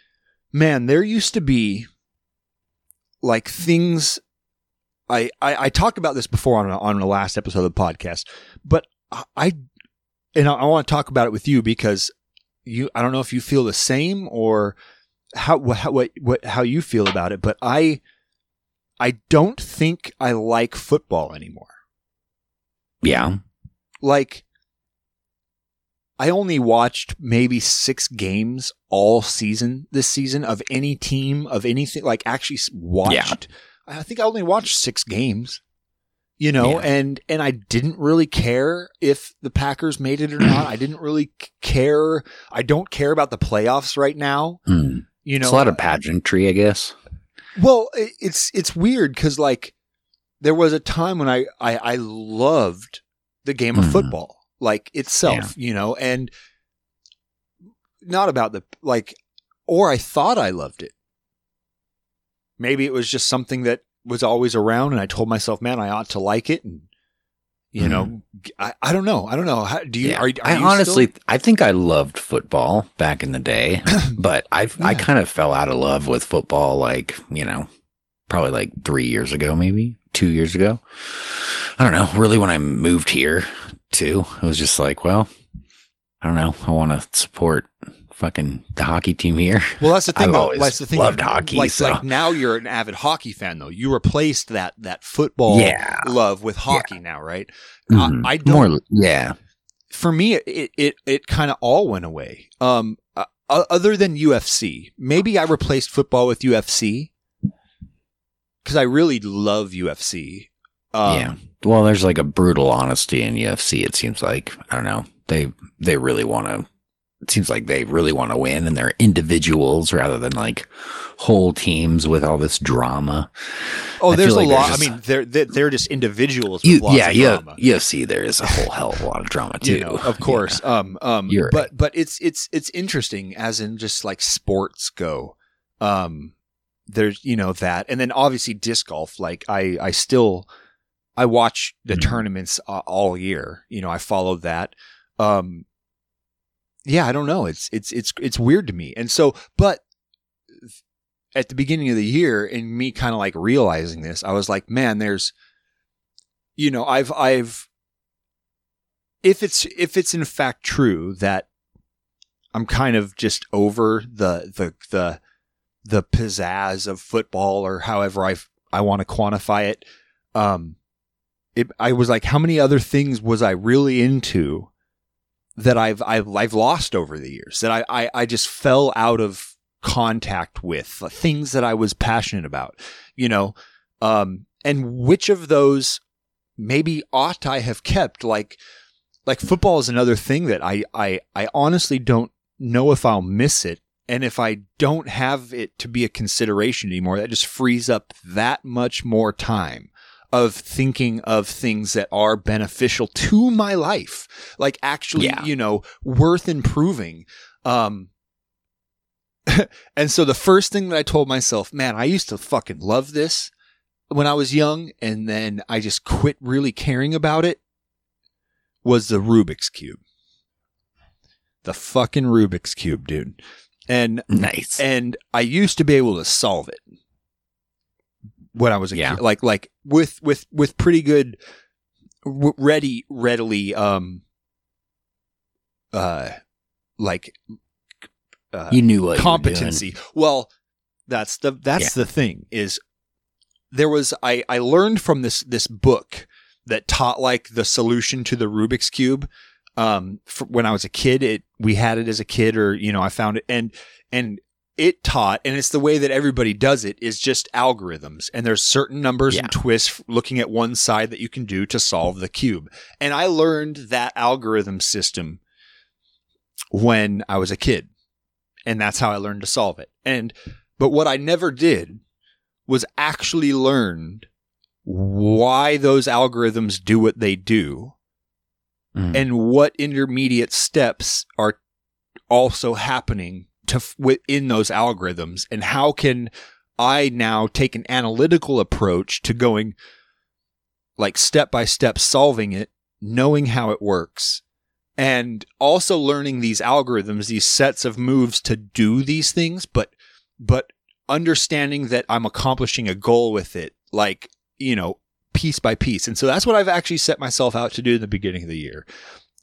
[SPEAKER 1] man, there used to be like things. I, I, I talked about this before on on the last episode of the podcast, but I and I, I want to talk about it with you because you I don't know if you feel the same or how how what, what how you feel about it, but I I don't think I like football anymore.
[SPEAKER 2] Yeah.
[SPEAKER 1] Like I only watched maybe 6 games all season this season of any team of anything like actually watched. I think I only watched 6 games. You know,
[SPEAKER 2] Yeah.
[SPEAKER 1] and and I didn't really care if the Packers made it or not. I didn't really care. I don't care about the playoffs right now.
[SPEAKER 2] Hmm.
[SPEAKER 1] You know,
[SPEAKER 2] it's a lot of pageantry, I guess.
[SPEAKER 1] Well, it's it's weird because like there was a time when I I, I loved the game of
[SPEAKER 2] Mhm.
[SPEAKER 1] football like itself, you know, and not about the like, or I thought I loved it. Maybe it was just something that was always around, and I told myself, man, I ought to like it, and you know, mm-hmm. I, I don't know, I don't know. How, do you?
[SPEAKER 2] Yeah.
[SPEAKER 1] Are, are
[SPEAKER 2] I
[SPEAKER 1] you
[SPEAKER 2] honestly,
[SPEAKER 1] still-
[SPEAKER 2] I think I loved football back in the day, but I I
[SPEAKER 1] Yeah.
[SPEAKER 2] kind of fell out of love with football, like you know, probably like three years ago, maybe two years ago. I don't know. Really, when I moved here, too, it was just like, well, I don't know. I want to support fucking the hockey team here.
[SPEAKER 1] Well, that's the thing.
[SPEAKER 2] I've
[SPEAKER 1] though.
[SPEAKER 2] always
[SPEAKER 1] That's the thing.
[SPEAKER 2] loved hockey,
[SPEAKER 1] Like,
[SPEAKER 2] so-
[SPEAKER 1] like now you're an avid hockey fan, though. You replaced that that football
[SPEAKER 2] Yeah.
[SPEAKER 1] love with hockey now, right?
[SPEAKER 2] Mhm.
[SPEAKER 1] I, I don't.
[SPEAKER 2] More, yeah,
[SPEAKER 1] For me, it it it kind of all went away. Um, uh, other than UFC, maybe I replaced football with UFC because I really love UFC. Um,
[SPEAKER 2] yeah. Well, there's like a brutal honesty in UFC. It seems like I don't know. They they really want to. It seems like they really want to win, and they're individuals rather than like whole teams with all this drama.
[SPEAKER 1] Oh,
[SPEAKER 2] I
[SPEAKER 1] there's
[SPEAKER 2] feel
[SPEAKER 1] a lot.
[SPEAKER 2] there's
[SPEAKER 1] I mean, they're they're, they're just individuals. With
[SPEAKER 2] You, yeah, yeah,
[SPEAKER 1] drama.
[SPEAKER 2] UFC. There is a whole hell of a lot of drama too.
[SPEAKER 1] you know, of course. Um, um,
[SPEAKER 2] You're
[SPEAKER 1] but but it's it's it's interesting as in just like sports go. Um, there's you know that, and then obviously disc golf. Like I I still I watch the
[SPEAKER 2] Mhm.
[SPEAKER 1] tournaments uh, all year. You know, I follow that. Um, yeah, I don't know. It's it's it's it's weird to me, and so but. At the beginning of the year, and me kind of like realizing this, I was like, "Man, there's, you know, I've I've if it's if it's in fact true that I'm kind of just over the the the the pizzazz of football or however I I want to quantify it um it I was like how many other things was I really into that I've I've I've lost over the years that I I, I just fell out of contact with uh, things that I was passionate about you know? Um and which of those maybe ought I have kept? Like like football is another thing that I, I I honestly don't know if I'll miss it. And if I don't have it to be a consideration anymore, that just frees up that much more time of thinking of things that are beneficial to my life. Like actually,
[SPEAKER 2] Yeah.
[SPEAKER 1] you know, worth improving. Um and so the first thing that I told myself, man, I used to fucking love this when I was young, and then I just quit really caring about it was the Rubik's Cube. The fucking Rubik's Cube, dude. And
[SPEAKER 2] nice.
[SPEAKER 1] and I used to be able to solve it when I was a
[SPEAKER 2] Yeah.
[SPEAKER 1] kid. Like like with with with pretty good w- ready readily um uh like uh,
[SPEAKER 2] you knew what
[SPEAKER 1] competency. Well, that's the that's the thing is there was I I learned from this this book that taught like the solution to the Rubik's cube. Um, when I was a kid, it we had it as a kid, or you know, I found it and and it taught, and it's the way that everybody does it is just algorithms, and there's certain numbers
[SPEAKER 2] Yeah.
[SPEAKER 1] and twists looking at one side that you can do to solve the cube. And I learned that algorithm system when I was a kid and that's how I learned to solve it. And but what I never did was actually learn why those algorithms do what they do
[SPEAKER 2] Mhm.
[SPEAKER 1] and what intermediate steps are also happening to within those algorithms and how can I now take an analytical approach to going like step by step solving it, knowing how it works, and also learning these algorithms, these sets of moves to do these things, but but understanding that I'm accomplishing a goal with it, like, you know, piece by piece. And so that's what I've actually set myself out to do in the beginning of the year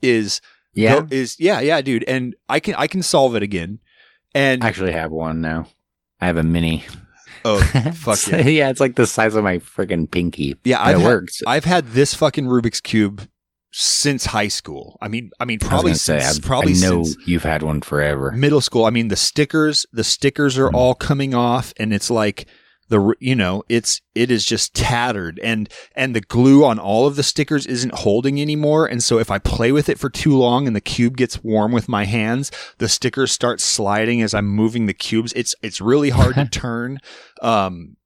[SPEAKER 1] is,
[SPEAKER 2] Yeah.
[SPEAKER 1] go- is, yeah, yeah, dude. And I can, I can solve it again. And,
[SPEAKER 2] I actually have one now. I have a mini.
[SPEAKER 1] oh, fuck yeah.
[SPEAKER 2] yeah, it's like the size of my freaking pinky.
[SPEAKER 1] Yeah, I've had-
[SPEAKER 2] works.
[SPEAKER 1] I've had this fucking Rubik's Cube since high school. I mean, I mean, probably
[SPEAKER 2] say,
[SPEAKER 1] since,
[SPEAKER 2] I've-
[SPEAKER 1] probably
[SPEAKER 2] I know
[SPEAKER 1] since
[SPEAKER 2] you've had one forever.
[SPEAKER 1] middle school. I mean, the stickers, the stickers are
[SPEAKER 2] Mhm.
[SPEAKER 1] all coming off, and it's like the you know, it's it is just tattered, and and the glue on all of the stickers isn't holding anymore. And so, if I play with it for too long and the cube gets warm with my hands, the stickers start sliding as I'm moving the cubes. It's it's really hard to turn. Um,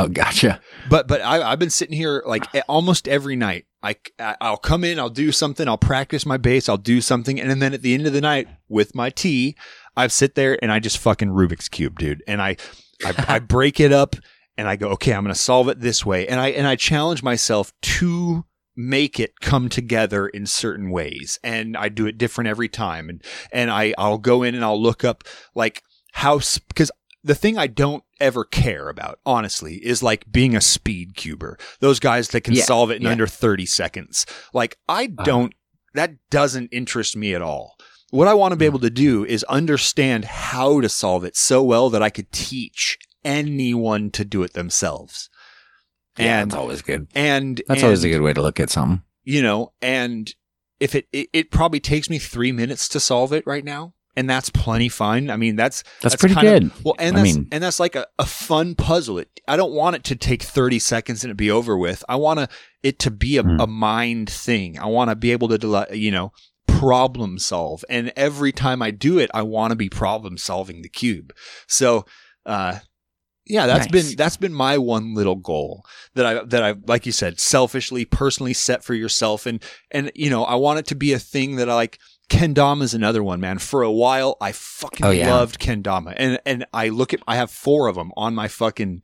[SPEAKER 2] Oh, gotcha.
[SPEAKER 1] but but I, I've been sitting here like almost every night. I I'll come in, I'll do something, I'll practice my bass, I'll do something, and then at the end of the night with my tea, I sit there and I just fucking Rubik's cube, dude, and I I, I break it up and I go, okay, I'm gonna solve it this way, and I and I challenge myself to make it come together in certain ways, and I do it different every time, and and I I'll go in and I'll look up like how because the thing I don't ever care about, honestly, is like being a speed cuber. Those guys that can
[SPEAKER 2] Yeah,
[SPEAKER 1] solve it in
[SPEAKER 2] yeah.
[SPEAKER 1] under 30 seconds. Like, I
[SPEAKER 2] Uh-huh.
[SPEAKER 1] don't, that doesn't interest me at all. What I want to be able to do is understand how to solve it so well that I could teach anyone to do it themselves.
[SPEAKER 2] Yeah,
[SPEAKER 1] And,
[SPEAKER 2] that's always good.
[SPEAKER 1] and,
[SPEAKER 2] That's
[SPEAKER 1] and,
[SPEAKER 2] always a good way to look at something.
[SPEAKER 1] you know, and if it, it, it probably takes me three minutes to solve it right now. And that's plenty fine. I mean, that's,
[SPEAKER 2] That's,
[SPEAKER 1] That's
[SPEAKER 2] pretty
[SPEAKER 1] kind of-
[SPEAKER 2] good.
[SPEAKER 1] well, and
[SPEAKER 2] I
[SPEAKER 1] that's
[SPEAKER 2] mean-
[SPEAKER 1] and that's like a, a fun puzzle. It, I don't want it to take thirty seconds and it be over with. I want to, it to be a,
[SPEAKER 2] Hmm.
[SPEAKER 1] a mind thing. I want to be able to, you know, problem solve. And every time I do it, I want to be problem solving the cube. So, uh, yeah, that's
[SPEAKER 2] Nice.
[SPEAKER 1] been that's been my one little goal that I that I like you said selfishly personally set for yourself and and you know I want it to be a thing that I like kendama is another one man for a while I fucking
[SPEAKER 2] Oh, yeah.
[SPEAKER 1] loved kendama and and I look at I have four of them on my fucking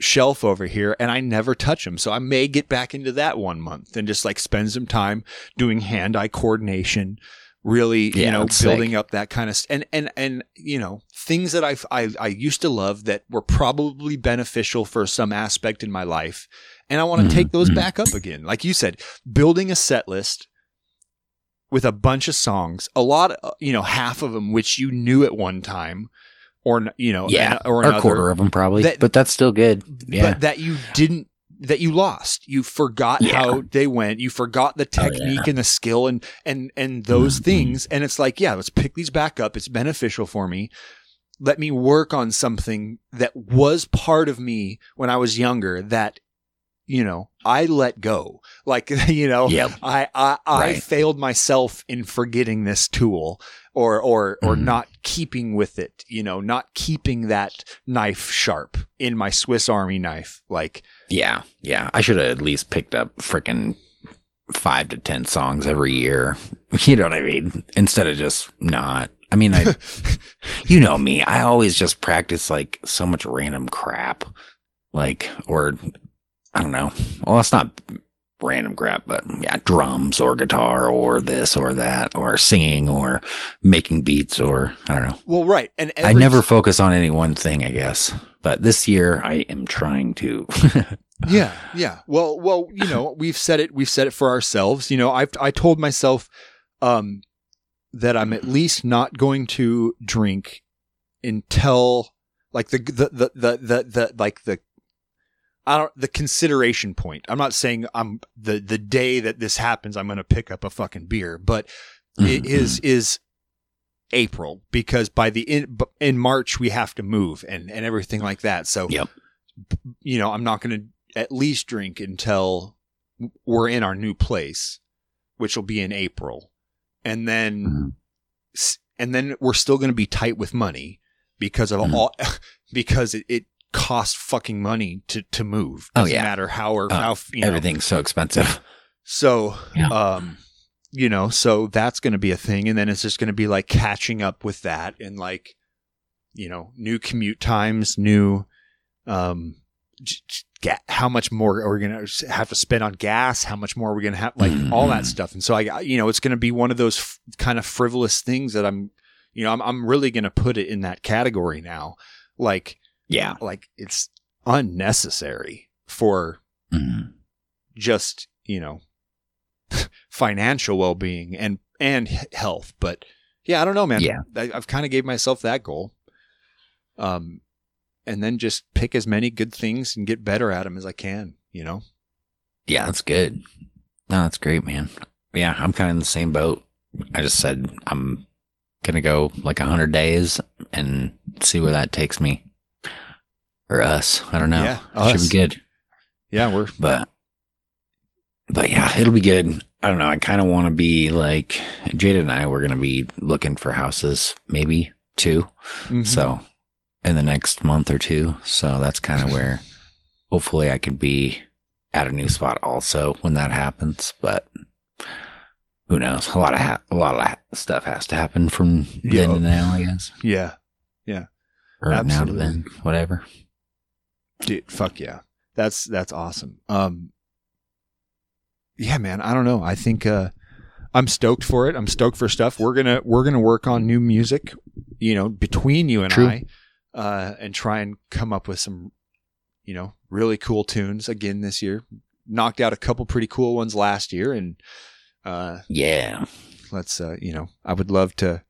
[SPEAKER 1] shelf over here and I never touch them so I may get back into that one month and just like spend some time doing hand eye coordination really you know building
[SPEAKER 2] sick.
[SPEAKER 1] up that kind of st- and and and you know things that I've, I I used to love that were probably beneficial for some aspect in my life and I want to
[SPEAKER 2] Mhm,
[SPEAKER 1] take those
[SPEAKER 2] mhm.
[SPEAKER 1] back up again like you said building a set list with a bunch of songs a lot of, you know half of them which you knew at one time or you know
[SPEAKER 2] Yeah,
[SPEAKER 1] an- or
[SPEAKER 2] or
[SPEAKER 1] another
[SPEAKER 2] a quarter of them probably,
[SPEAKER 1] That-
[SPEAKER 2] but that's still good. Yeah.
[SPEAKER 1] but that you didn't that you lost you forgot
[SPEAKER 2] Yeah.
[SPEAKER 1] how they went you forgot the
[SPEAKER 2] Oh, yeah.
[SPEAKER 1] technique and the skill and and and those
[SPEAKER 2] Mhm.
[SPEAKER 1] things and it's like yeah let's pick these back up it's beneficial for me let me work on something that was part of me when i was younger that you know i let go like you know
[SPEAKER 2] Yep.
[SPEAKER 1] I I, I
[SPEAKER 2] Right.
[SPEAKER 1] failed myself in forgetting this tool or or or
[SPEAKER 2] Mhm.
[SPEAKER 1] not keeping with it, you know, not keeping that knife sharp in my Swiss Army knife. Like
[SPEAKER 2] Yeah, yeah. I should have at least picked up freaking five to ten songs every year. You know what I mean? Instead of just not. I mean, I, you know me. I always just practice like so much random crap, like or I don't know. Well, it's not random crap, but yeah, drums or guitar or this or that or singing or making beats or I don't know.
[SPEAKER 1] well, right. And
[SPEAKER 2] I never focus on any one thing, I guess. But this year, I am trying to.
[SPEAKER 1] Yeah, yeah. Well, well, you know, we've said it. We've said it for ourselves. You know, I've I told myself um, that I'm at least not going to drink until like the the the the the, the like the I don't the consideration point. I'm not saying I'm the the day that this happens. I'm going to pick up a fucking beer, but it is is April because by the in in March we have to move and and everything like that. So
[SPEAKER 2] Yep.
[SPEAKER 1] you know, I'm not going to at least drink until we're in our new place, which will be in April, and then
[SPEAKER 2] Mhm.
[SPEAKER 1] s- and then we're still going to be tight with money because of
[SPEAKER 2] Mhm.
[SPEAKER 1] all because it, it costs fucking money to to move.
[SPEAKER 2] Oh,
[SPEAKER 1] Doesn't
[SPEAKER 2] yeah.
[SPEAKER 1] matter how or
[SPEAKER 2] Uh,
[SPEAKER 1] how you know.
[SPEAKER 2] Everything's so expensive.
[SPEAKER 1] So,
[SPEAKER 2] Yeah.
[SPEAKER 1] um, you know, so that's going to be a thing. And then it's just going to be like catching up with that and like, you know, new commute times, new, um, j- j- how much more are we going to have to spend on gas? How much more are we going to have? Like all that stuff. And so I, you know, it's going to be one of those f- kind of frivolous things that I'm, you know, I'm, I'm really going to put it in that category now. Like,
[SPEAKER 2] Yeah.
[SPEAKER 1] like it's unnecessary for
[SPEAKER 2] Mhm.
[SPEAKER 1] just you know financial well-being and and health but yeah i don't know man
[SPEAKER 2] Yeah.
[SPEAKER 1] I, i've kind of gave myself that goal um and then just pick as many good things and get better at them as i can you know
[SPEAKER 2] Yeah, that's good. No, that's great, man. Yeah, I'm kind of in the same boat. I just said I'm gonna go like a hundred days and see where that takes me. Or us. I don't know.
[SPEAKER 1] Yeah,
[SPEAKER 2] Should
[SPEAKER 1] us.
[SPEAKER 2] be good.
[SPEAKER 1] yeah we're
[SPEAKER 2] But but yeah, it'll be good. I don't know. I kind of want to be like Jada and I. We're gonna be looking for houses, maybe 2
[SPEAKER 1] Mhm.
[SPEAKER 2] So in the next month or two. So that's kind of where hopefully I could be at a new spot also when that happens. But who knows? A lot of ha- a lot of ha- stuff has to happen from then to now, I guess,
[SPEAKER 1] yeah yeah.
[SPEAKER 2] or now to then, whatever.
[SPEAKER 1] Dude fuck yeah. That's that's awesome. Um yeah man i don't know. I think uh i'm stoked for it. I'm stoked for stuff. We're gonna we're gonna work on new music you know between you and
[SPEAKER 2] True.
[SPEAKER 1] i uh and try and come up with some you know really cool tunes again this year. Knocked out a couple pretty cool ones last year and uh
[SPEAKER 2] Yeah,
[SPEAKER 1] let's uh you know i would love to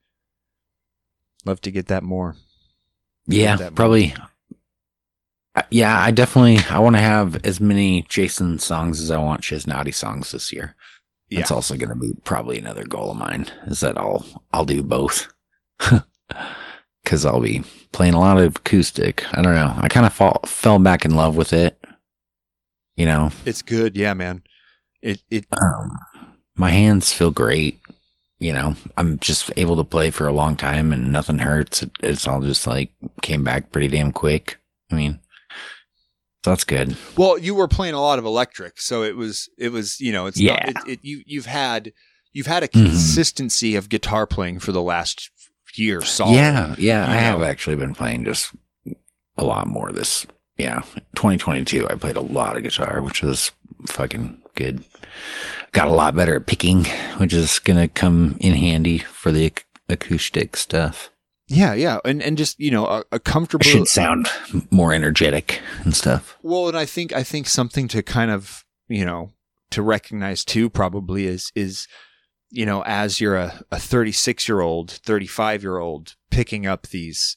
[SPEAKER 1] love to get that more.
[SPEAKER 2] Yeah,
[SPEAKER 1] that
[SPEAKER 2] probably. Uh, Yeah, I definitely I want to have as many Jason songs as I want Shiznati songs this year.
[SPEAKER 1] yeah
[SPEAKER 2] That's also going to be probably another goal of mine. Is that I'll I'll do both because I'll be playing a lot of acoustic. I don't know. I kind of fall fell back in love with it. You know,
[SPEAKER 1] it's good yeah man it it
[SPEAKER 2] um, my hands feel great. You know, I'm just able to play for a long time and nothing hurts. It, it's all just like came back pretty damn quick. I mean, so that's good.
[SPEAKER 1] Well, you were playing a lot of electric, so it was it was you know it's
[SPEAKER 2] Yeah.
[SPEAKER 1] not, it, it, you you've had you've had a
[SPEAKER 2] Mhm.
[SPEAKER 1] consistency of guitar playing for the last year. Solid.
[SPEAKER 2] Yeah, yeah,
[SPEAKER 1] you
[SPEAKER 2] I have actually been playing just a lot more this. Yeah, 2022, I played a lot of guitar, which was fucking good. Got a lot better at picking, which is gonna come in handy for the ac- acoustic stuff.
[SPEAKER 1] Yeah, yeah, and and just you know a comfortable.
[SPEAKER 2] should sound more energetic and stuff.
[SPEAKER 1] Well, and I think I think something to kind of you know to recognize too probably is is you know as you're a, a 36 year old 35 year old picking up these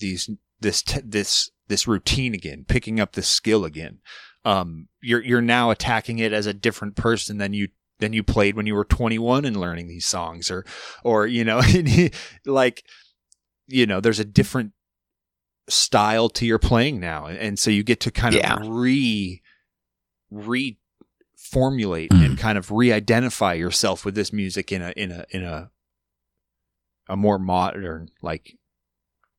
[SPEAKER 1] these this t- this this routine again picking up this skill again um you're you're now attacking it as a different person than you than you played when you were 21 and learning these songs or or you know like you know there's a different style to your playing now and, so you get to kind
[SPEAKER 2] Yeah.
[SPEAKER 1] of re reformulate
[SPEAKER 2] Mm.
[SPEAKER 1] and kind of re-identify yourself with this music in a in a in a a more modern like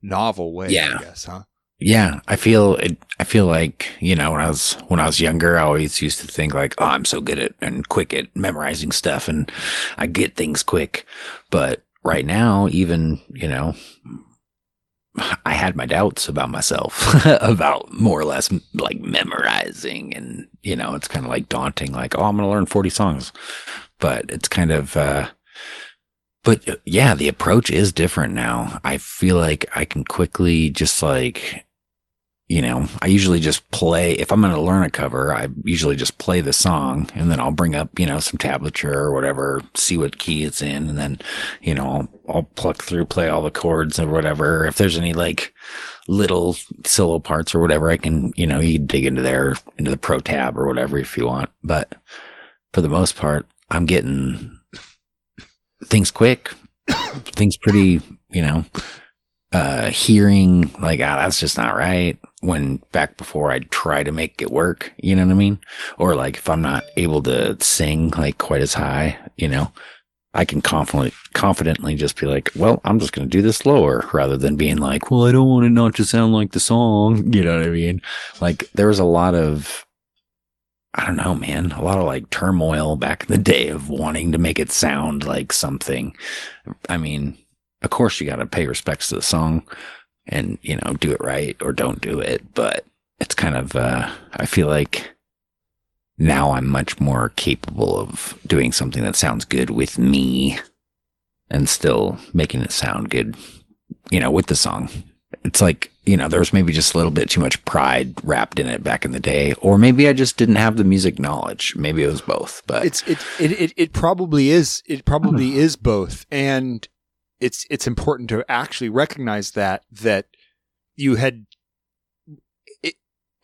[SPEAKER 1] novel way
[SPEAKER 2] Yeah.
[SPEAKER 1] i guess huh
[SPEAKER 2] Yeah, I feel it. I feel like you know when I was when I was younger, I always used to think like, oh, I'm so good at and quick at memorizing stuff, and I get things quick. But right now, even you know, I had my doubts about myself about more or less like memorizing, and you know, it's kind of like daunting. Like, oh, I'm going to learn 40 songs, but it's kind of. uh but uh, yeah, the approach is different now. I feel like I can quickly just like, you know, I usually just play. If I'm going to learn a cover, I usually just play the song and then I'll bring up, you know, some tablature or whatever, see what key it's in. And then, you know, I'll, I'll pluck through, play all the chords or whatever. If there's any like little solo parts or whatever, I can, you know, you dig into there, into the pro tab or whatever if you want. But for the most part, I'm getting things quick, things pretty, you know, uh, hearing like, ah, that's just not right. When back before I'd try to make it work, you know what I mean? Or like if I'm not able to sing like quite as high, you know, I can confidently, confidently just be like, well, I'm just going to do this lower rather than being like, well, I don't want it not to sound like the song. You know what I mean? Like there was a lot of, I don't know, man, a lot of like turmoil back in the day of wanting to make it sound like something. I mean, of course you got to pay respects to the song and, you know, do it right or don't do it. But it's kind of, uh, I feel like now I'm much more capable of doing something that sounds good with me and still making it sound good, you know, with the song. it's like, you know, there was maybe just a little bit too much pride wrapped in it back in the day. Or maybe I just didn't have the music knowledge. Maybe it was both. But
[SPEAKER 1] it's it it it, it probably is it probably is both and it's it's important to actually recognize that that you had it,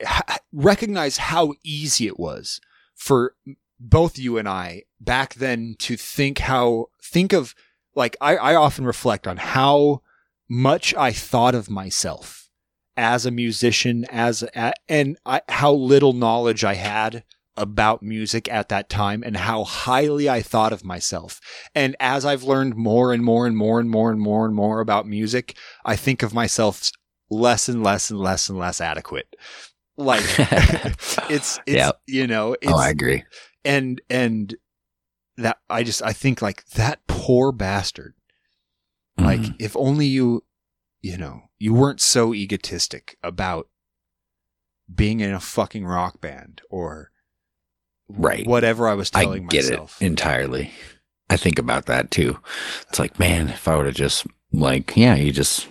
[SPEAKER 1] ha- recognize how easy it was for both you and I back then to think how think of like I, I often reflect on how much I thought of myself as a musician as a, and I, how little knowledge I had about music at that time and how highly I thought of myself. And as I've learned more and more and more and more and more and more about music, I think of myself less and less and less and less adequate. Like it's, it's,
[SPEAKER 2] Yeah.
[SPEAKER 1] you know, it's,
[SPEAKER 2] oh, I agree.
[SPEAKER 1] and, and that I just, I think like that poor bastard. Like
[SPEAKER 2] Mhm.
[SPEAKER 1] if only you, you know, you weren't so egotistic about being in a fucking rock band or
[SPEAKER 2] Right.
[SPEAKER 1] whatever I was telling I
[SPEAKER 2] get
[SPEAKER 1] myself.
[SPEAKER 2] it entirely. I think about that too. It's like, man, if I would have just like, yeah, you just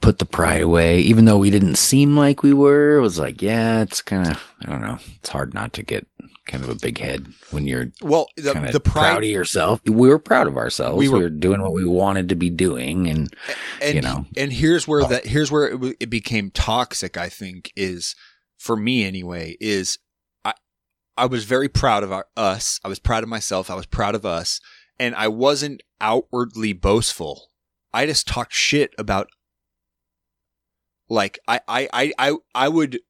[SPEAKER 2] put the pride away, even though we didn't seem like we were. It was like, yeah, it's kind of, I don't know. It's hard not to get kind of a big head when you're
[SPEAKER 1] well, the, the
[SPEAKER 2] proud
[SPEAKER 1] pride
[SPEAKER 2] of yourself. We were proud of ourselves.
[SPEAKER 1] We
[SPEAKER 2] We
[SPEAKER 1] were-
[SPEAKER 2] were, doing what we wanted to be doing, and
[SPEAKER 1] and
[SPEAKER 2] you know.
[SPEAKER 1] and here's where
[SPEAKER 2] Oh.
[SPEAKER 1] that here's where it, it became toxic. I think is for me anyway. Is I I was very proud of our, us. I was proud of myself. I was proud of us, and I wasn't outwardly boastful. I just talked shit about. Like I I I I, I would.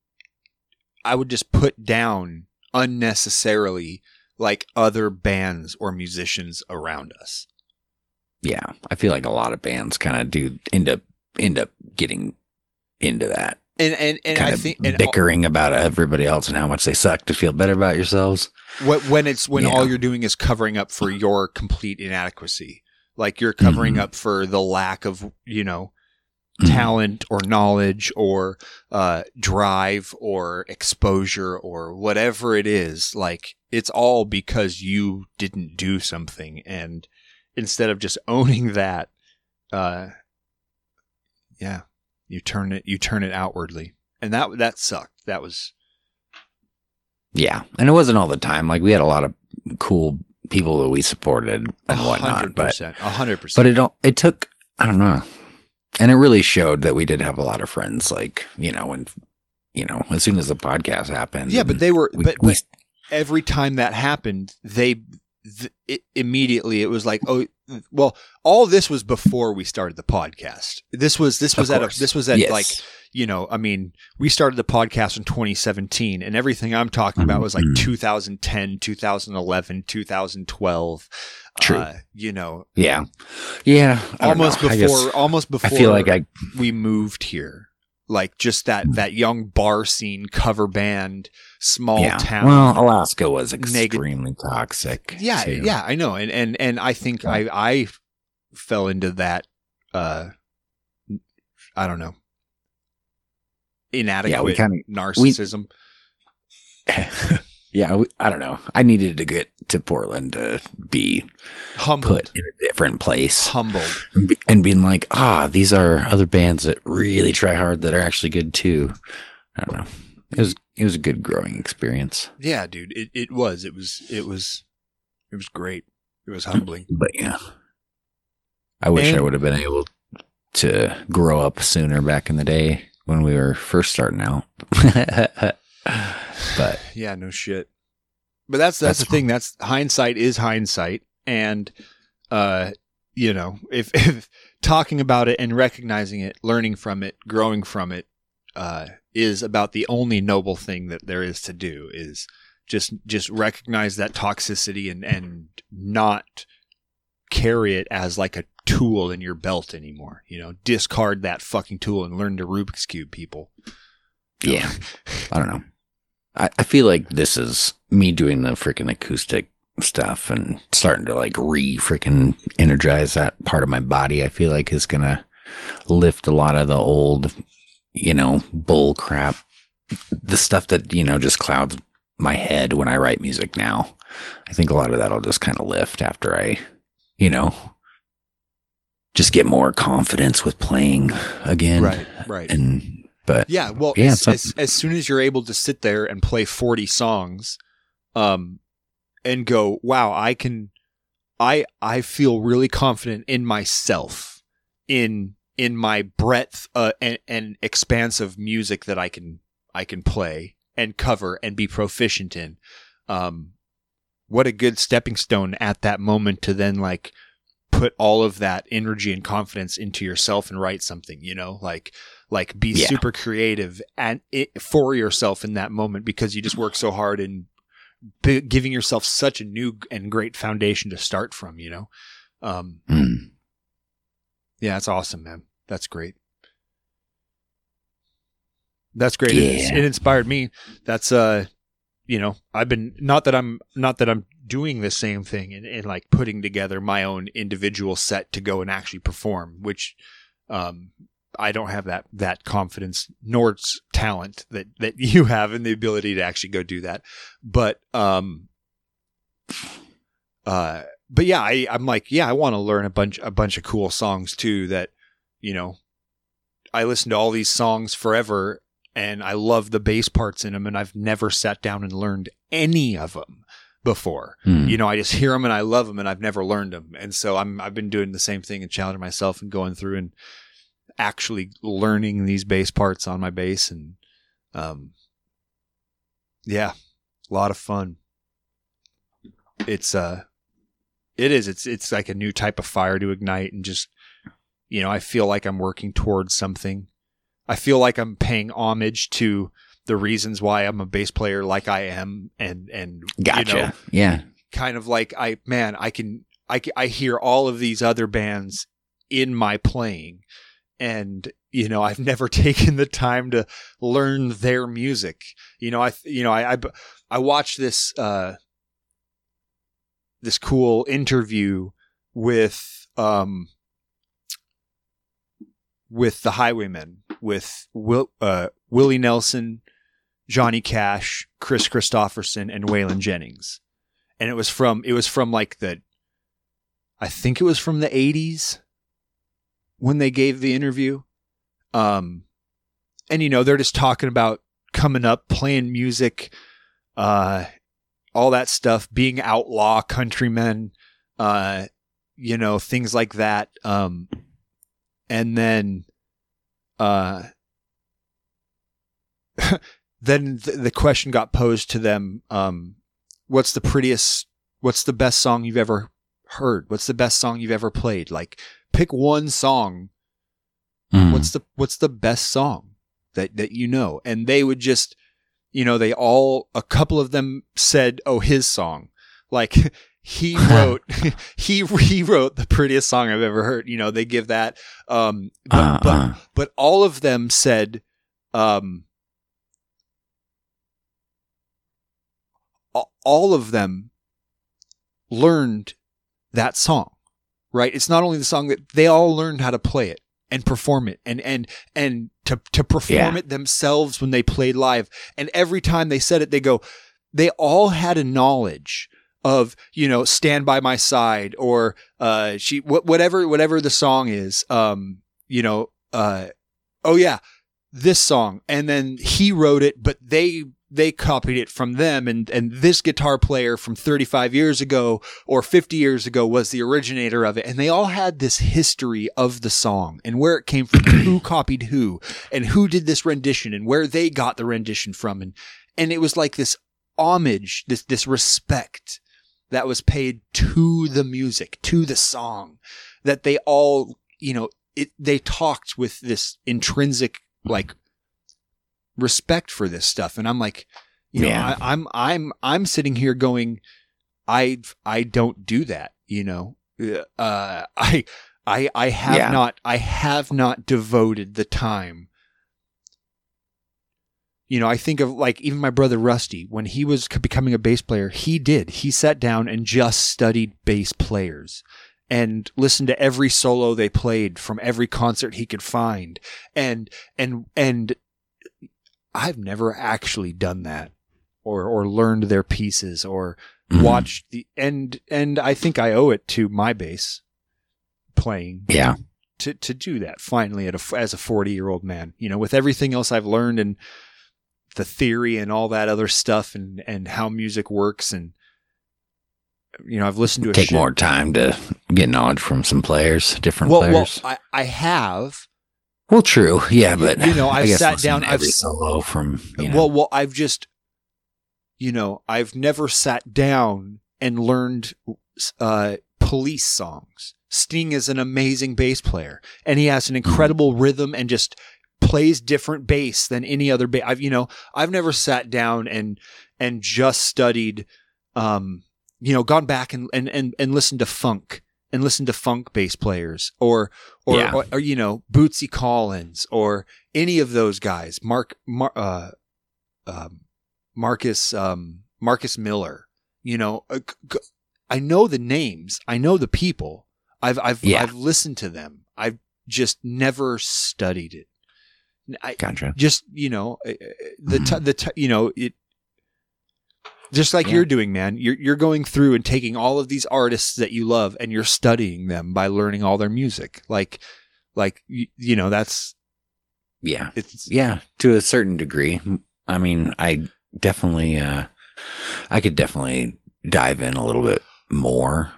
[SPEAKER 1] I would just put down unnecessarily like other bands or musicians around us.
[SPEAKER 2] yeah, I feel like a lot of bands kind of do end up end up getting into that.
[SPEAKER 1] And and and
[SPEAKER 2] kind
[SPEAKER 1] I
[SPEAKER 2] of
[SPEAKER 1] think and
[SPEAKER 2] bickering about everybody else and how much they suck to feel better about yourselves.
[SPEAKER 1] When, when it's when
[SPEAKER 2] Yeah.
[SPEAKER 1] all you're doing is covering up for your complete inadequacy, like you're covering
[SPEAKER 2] Mhm.
[SPEAKER 1] up for the lack of you know
[SPEAKER 2] Mhm.
[SPEAKER 1] talent or knowledge or uh, drive or exposure or whatever it is. Like it's all because you didn't do something, and instead of just owning that, uh, yeah, you turn it you turn it outwardly, and that that sucked. That was
[SPEAKER 2] Yeah, and it wasn't all the time. Like we had a lot of cool people that we supported and whatnot, but
[SPEAKER 1] percent, a hundred percent.
[SPEAKER 2] but it don't. It took I don't know, and it really showed that we did have a lot of friends. Like you know, when you know, as soon as the podcast happened,
[SPEAKER 1] Yeah, but they were,
[SPEAKER 2] we,
[SPEAKER 1] but,
[SPEAKER 2] we-
[SPEAKER 1] but every time that happened, they th- it, immediately it was like, oh, well, all this was before we started the podcast. This was this was at a, this was at
[SPEAKER 2] Yes.
[SPEAKER 1] like you know, I mean, we started the podcast in 2017, and everything I'm talking about was like
[SPEAKER 2] Mhm.
[SPEAKER 1] 2010, 2011, 2012.
[SPEAKER 2] True.
[SPEAKER 1] Uh, you know,
[SPEAKER 2] yeah, yeah, I
[SPEAKER 1] almost before, almost before.
[SPEAKER 2] I feel like I
[SPEAKER 1] we moved here. Like just that that young bar scene cover band, small
[SPEAKER 2] yeah.
[SPEAKER 1] town.
[SPEAKER 2] Well, Alaska was
[SPEAKER 1] Neg-
[SPEAKER 2] extremely toxic.
[SPEAKER 1] yeah
[SPEAKER 2] too.
[SPEAKER 1] yeah i know and and and i think i i fell into that uh i don't know inadequate yeah, we
[SPEAKER 2] kinda-
[SPEAKER 1] narcissism
[SPEAKER 2] yeah, we, I don't know. I needed to get to Portland to be
[SPEAKER 1] humbled.
[SPEAKER 2] put in a different place.
[SPEAKER 1] Humbled.
[SPEAKER 2] And, be, and being like, ah, these are other bands that really try hard that are actually good too. I don't know. It was it was a good growing experience,
[SPEAKER 1] yeah dude. It, it was. It was it was it was great. It was humbling.
[SPEAKER 2] But yeah, I wish I would have been able to grow up sooner back in the day when we were first starting out. but
[SPEAKER 1] yeah no shit but that's that's,
[SPEAKER 2] That's
[SPEAKER 1] the thing. That's hindsight is hindsight. And uh you know if if talking about it and recognizing it learning from it growing from it uh is about the only noble thing that there is to do is just just recognize that toxicity and and not carry it as like a tool in your belt anymore. You know discard that fucking tool and learn to rubik's cube people.
[SPEAKER 2] Yeah, I don't know. I, I feel like this is me doing the freaking acoustic stuff and starting to like re freaking energize that part of my body. I feel like is gonna lift a lot of the old, you know, bull crap, the stuff that you know just clouds my head when I write music now. I think a lot of that'll just kind of lift after I, you know, just get more confidence with playing again.
[SPEAKER 1] right, right.
[SPEAKER 2] And but
[SPEAKER 1] Yeah, well,
[SPEAKER 2] Yeah,
[SPEAKER 1] as, as, as soon as you're able to sit there and play 40 songs, um, and go, wow, I can, I, I feel really confident in myself, in, in my breadth, uh, and, and expanse of music that I can, I can play and cover and be proficient in. Um, what a good stepping stone at that moment to then like put all of that energy and confidence into yourself and write something, you know, like, like be
[SPEAKER 2] Yeah.
[SPEAKER 1] super creative and it, for yourself in that moment because you just work so hard and b- giving yourself such a new and great foundation to start from, you know? Um,
[SPEAKER 2] mm,
[SPEAKER 1] yeah, that's awesome, man. That's great. That's great. It, it inspired me. That's uh, you know, I've been not that I'm not that I'm doing the same thing and, and like putting together my own individual set to go and actually perform, which um I don't have that that confidence nor talent that that you have and the ability to actually go do that. But um uh but yeah, I, I'm like, yeah, I want to learn a bunch a bunch of cool songs too that, you know, I listen to all these songs forever and I love the bass parts in them and I've never sat down and learned any of them before.
[SPEAKER 2] mm.
[SPEAKER 1] You know, I just hear them and I love them and I've never learned them. And so I'm I've been doing the same thing and challenging myself and going through and actually learning these bass parts on my bass and um yeah, a lot of fun. It's uh it is it's it's like a new type of fire to ignite and just you know, I feel like I'm working towards something. I feel like I'm paying homage to the reasons why I'm a bass player like I am and and
[SPEAKER 2] gotcha.
[SPEAKER 1] you know,
[SPEAKER 2] yeah.
[SPEAKER 1] kind of like I man I can I I hear all of these other bands in my playing and you know I've never taken the time to learn their music. You know I you know I I, I watched this uh this cool interview with um with the Highwaymen with Will uh Willie Nelson Johnny Cash Kris Kristofferson and Waylon Jennings. And it was from it was from like the I think it was from the 80s when they gave the interview um and you know they're just talking about coming up playing music uh all that stuff being outlaw countrymen uh you know things like that um and then uh then th- the question got posed to them um what's the prettiest what's the best song you've ever heard? What's the best song you've ever played? Like pick one song
[SPEAKER 2] Mm.
[SPEAKER 1] what's the what's the best song that that you know and they would just you know they all a couple of them said oh his song like he wrote he he wrote the prettiest song i've ever heard you know they give that um but,
[SPEAKER 2] Uh,
[SPEAKER 1] but
[SPEAKER 2] uh.
[SPEAKER 1] but all of them said um all of them learned that song right? It's not only the song that they all learned how to play it and perform it and and and to to perform
[SPEAKER 2] Yeah.
[SPEAKER 1] it themselves when they played live. And every time they said it they go they all had a knowledge of you know stand by my side or uh she wh- whatever whatever the song is um you know uh oh yeah this song. And then he wrote it but they they copied it from them. And and this guitar player from 35 years ago or 50 years ago was the originator of it. And they all had this history of the song and where it came from who copied who and who did this rendition and where they got the rendition from. And and it was like this homage this this respect that was paid to the music to the song that they all you know it they talked with this intrinsic like respect for this stuff and i'm like you know
[SPEAKER 2] Yeah.
[SPEAKER 1] I, i'm i'm i'm sitting here going i i don't do that you know uh i i i have
[SPEAKER 2] Yeah.
[SPEAKER 1] not i have not devoted the time you know, I think of like even my brother Rusty when he was becoming a bass player, he did. He sat down and just studied bass players and listened to every solo they played from every concert he could find. And and and I've never actually done that or or learned their pieces or
[SPEAKER 2] Mhm.
[SPEAKER 1] watched the and and I think I owe it to my bass playing
[SPEAKER 2] Yeah.
[SPEAKER 1] to to do that finally at a, as a 40 year old man you know with everything else i've learned and the theory and all that other stuff and and how music works and you know i've listened to a
[SPEAKER 2] Take
[SPEAKER 1] shit-
[SPEAKER 2] more time to get knowledge from some players, different
[SPEAKER 1] well, well
[SPEAKER 2] players.
[SPEAKER 1] I, I have
[SPEAKER 2] Well, true. Yeah, but
[SPEAKER 1] you know,
[SPEAKER 2] I
[SPEAKER 1] I've sat down- I've
[SPEAKER 2] solo from you know,
[SPEAKER 1] well well i've just you know i've never sat down and learned uh police songs. Sting is an amazing bass player and he has an incredible rhythm and just plays different bass than any other bass i've you know i've never sat down and and just studied um you know gone back and and and, and listened to funk and listened to funk bass players or or,
[SPEAKER 2] Yeah.
[SPEAKER 1] or or you know bootsy collins or any of those guys mark Mar- uh um marcus um marcus miller you know uh, i know the names i know the people i've i've
[SPEAKER 2] Yeah.
[SPEAKER 1] i've listened to them i've just never studied it I,
[SPEAKER 2] gotcha.
[SPEAKER 1] just you know uh, uh, the t- the t- you know it just like
[SPEAKER 2] Yeah.
[SPEAKER 1] you're doing man you're you're going through and taking all of these artists that you love and you're studying them by learning all their music like like you, you know that's
[SPEAKER 2] Yeah.
[SPEAKER 1] it's
[SPEAKER 2] Yeah, to a certain degree. I mean, I definitely uh I could definitely dive in a little bit more,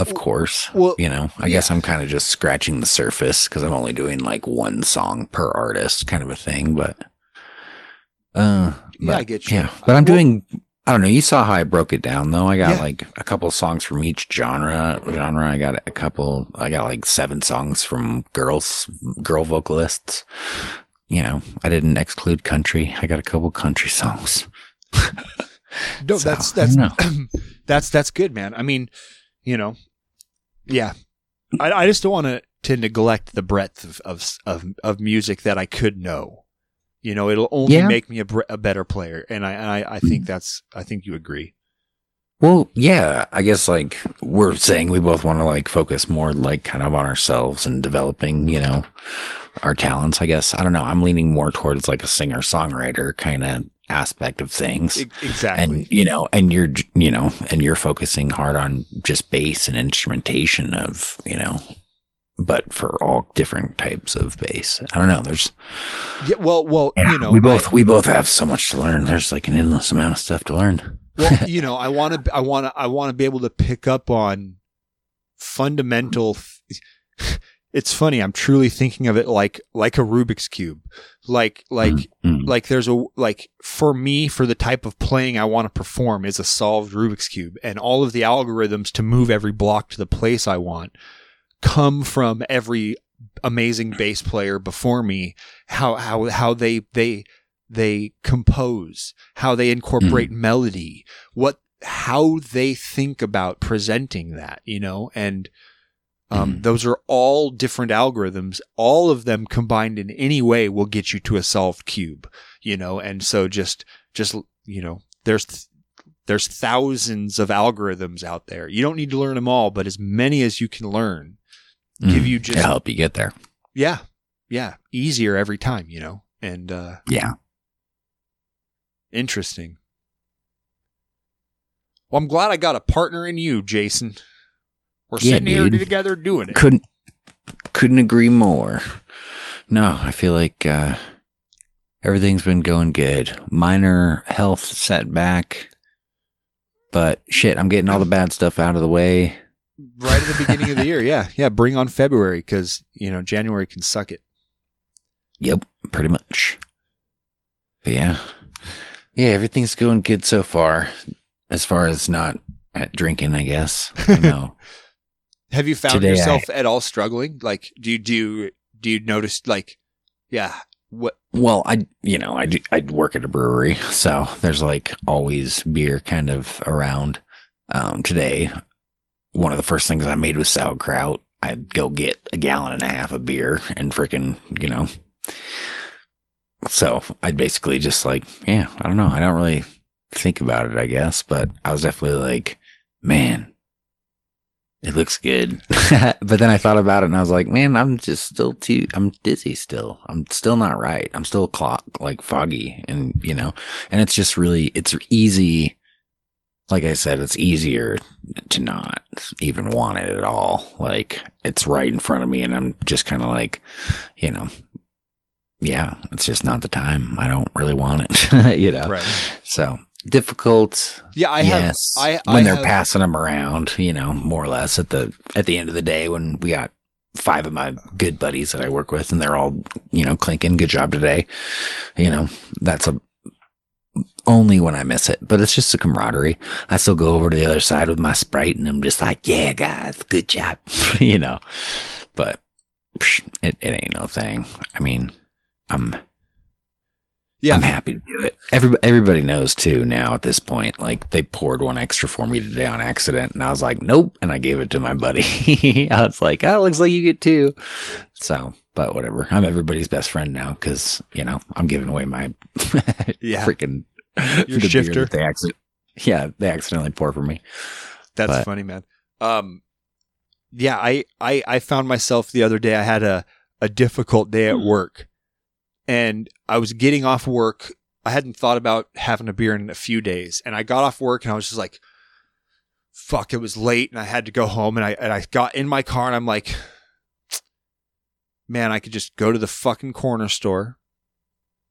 [SPEAKER 2] of course.
[SPEAKER 1] well
[SPEAKER 2] You know, I guess I'm kind of just scratching the surface because I'm only doing like one song per artist kind of a thing, but uh
[SPEAKER 1] yeah
[SPEAKER 2] but,
[SPEAKER 1] i get you
[SPEAKER 2] Yeah, but I'm
[SPEAKER 1] Well,
[SPEAKER 2] doing I don't know, you saw how I broke it down though. I got
[SPEAKER 1] Yeah.
[SPEAKER 2] like a couple songs from each genre genre. I got a couple I got like seven songs from girls girl vocalists. You know, I didn't exclude country. I got a couple country songs.
[SPEAKER 1] no
[SPEAKER 2] So,
[SPEAKER 1] that's that's that's that's good man i mean you know yeah i, I just don't want to to neglect the breadth of, of of of music that i could know you know it'll only
[SPEAKER 2] Yeah.
[SPEAKER 1] make me a, a better player and I, and I i think mm-hmm. that's i think you agree
[SPEAKER 2] Well, yeah, I guess like we're saying we both want to like focus more like kind of on ourselves and developing, you know, our talents. I guess I don't know. I'm leaning more towards like a singer songwriter kind of aspect of things.
[SPEAKER 1] Exactly
[SPEAKER 2] and you know and you're you know and you're focusing hard on just bass and instrumentation of you know but for all different types of bass. I don't know there's
[SPEAKER 1] yeah well well
[SPEAKER 2] yeah,
[SPEAKER 1] you know
[SPEAKER 2] we both
[SPEAKER 1] I-
[SPEAKER 2] we both have so much to learn. There's like an endless amount of stuff to learn.
[SPEAKER 1] Well you know i want to i want to i want to be able to pick up on fundamental th- it's funny i'm truly thinking of it like like a rubik's cube. Like like
[SPEAKER 2] Mm,
[SPEAKER 1] like there's a like for me for the type of playing I want to perform is a solved Rubik's cube and all of the algorithms to move every block to the place I want come from every amazing bass player before me how how how they they they compose how they incorporate melody what how they think about presenting that you know and um,
[SPEAKER 2] Mhm.
[SPEAKER 1] those are all different algorithms. All of them combined in any way will get you to a solved cube, you know. And so just, just you know, there's there's thousands of algorithms out there. You don't need to learn them all, but as many as you can learn, give
[SPEAKER 2] mm,
[SPEAKER 1] you
[SPEAKER 2] to
[SPEAKER 1] just
[SPEAKER 2] help you get there
[SPEAKER 1] yeah, yeah, easier every time, you know. And uh,
[SPEAKER 2] yeah
[SPEAKER 1] interesting. Well, I'm glad I got a partner in you, Jason. We're
[SPEAKER 2] Yeah,
[SPEAKER 1] sitting here together doing it.
[SPEAKER 2] couldn't couldn't agree more no i feel like uh everything's been going good minor health setback but shit i'm getting all the bad stuff out of the way
[SPEAKER 1] right at the beginning of the year. Yeah, yeah. Bring on February because you know January can suck it.
[SPEAKER 2] Yep, pretty much. But yeah. Yeah, everything's going good so far. As far as not at drinking, I guess. I know.
[SPEAKER 1] Have you found
[SPEAKER 2] Today
[SPEAKER 1] yourself at all struggling? Like, do you do you, do you notice like, yeah, what?
[SPEAKER 2] well, I you know, I do, I work at a brewery, so there's like always beer kind of around. Um today, one of the first things I made was sauerkraut. I'd go get a gallon and a half of beer and freaking, you know. So I'd basically just like, yeah, I don't know. I don't really think about it, I guess, but I was definitely like, man, it looks good. but then I thought about it and I was like, man, I'm just still too, I'm dizzy still. I'm still not right. I'm still clock, like foggy and, you know, and it's just really, it's easy like I said, it's easier to not even want it at all. Like it's right in front of me and I'm just kind of like, you know, yeah, it's just not the time. I don't really want it, you know?
[SPEAKER 1] Right.
[SPEAKER 2] So difficult.
[SPEAKER 1] Yeah, I
[SPEAKER 2] yes.
[SPEAKER 1] have. I
[SPEAKER 2] when
[SPEAKER 1] I
[SPEAKER 2] they're
[SPEAKER 1] have-
[SPEAKER 2] passing them around, you know, more or less at the, at the end of the day when we got five of my good buddies that I work with and they're all, you know, clinking, good job today. You know, that's a, only when I miss it, but it's just a camaraderie. I still go over to the other side with my sprite and I'm just like, yeah, guys, good job, you know, but it, it ain't no thing. I mean, I'm,
[SPEAKER 1] Yeah.
[SPEAKER 2] I'm happy to do it. Everybody, everybody knows too now at this point. Like they poured one extra for me today on accident, and I was like, "Nope," and I gave it to my buddy. I was like, "Oh, looks like you get two. So, but whatever. I'm everybody's best friend now because you know I'm giving away my
[SPEAKER 1] Yeah.
[SPEAKER 2] freaking
[SPEAKER 1] Your
[SPEAKER 2] the
[SPEAKER 1] shifter.
[SPEAKER 2] They accident, yeah, they accidentally pour for me.
[SPEAKER 1] That's
[SPEAKER 2] But-
[SPEAKER 1] funny, man. Um, yeah, I, I, I found myself the other day. I had a, a difficult day
[SPEAKER 2] Hmm.
[SPEAKER 1] at work, and I was getting off work. I hadn't thought about having a beer in a few days, and I got off work and I was just like, "Fuck!" It was late, and I had to go home. And I and I got in my car, and I'm like, "Man, I could just go to the fucking corner store,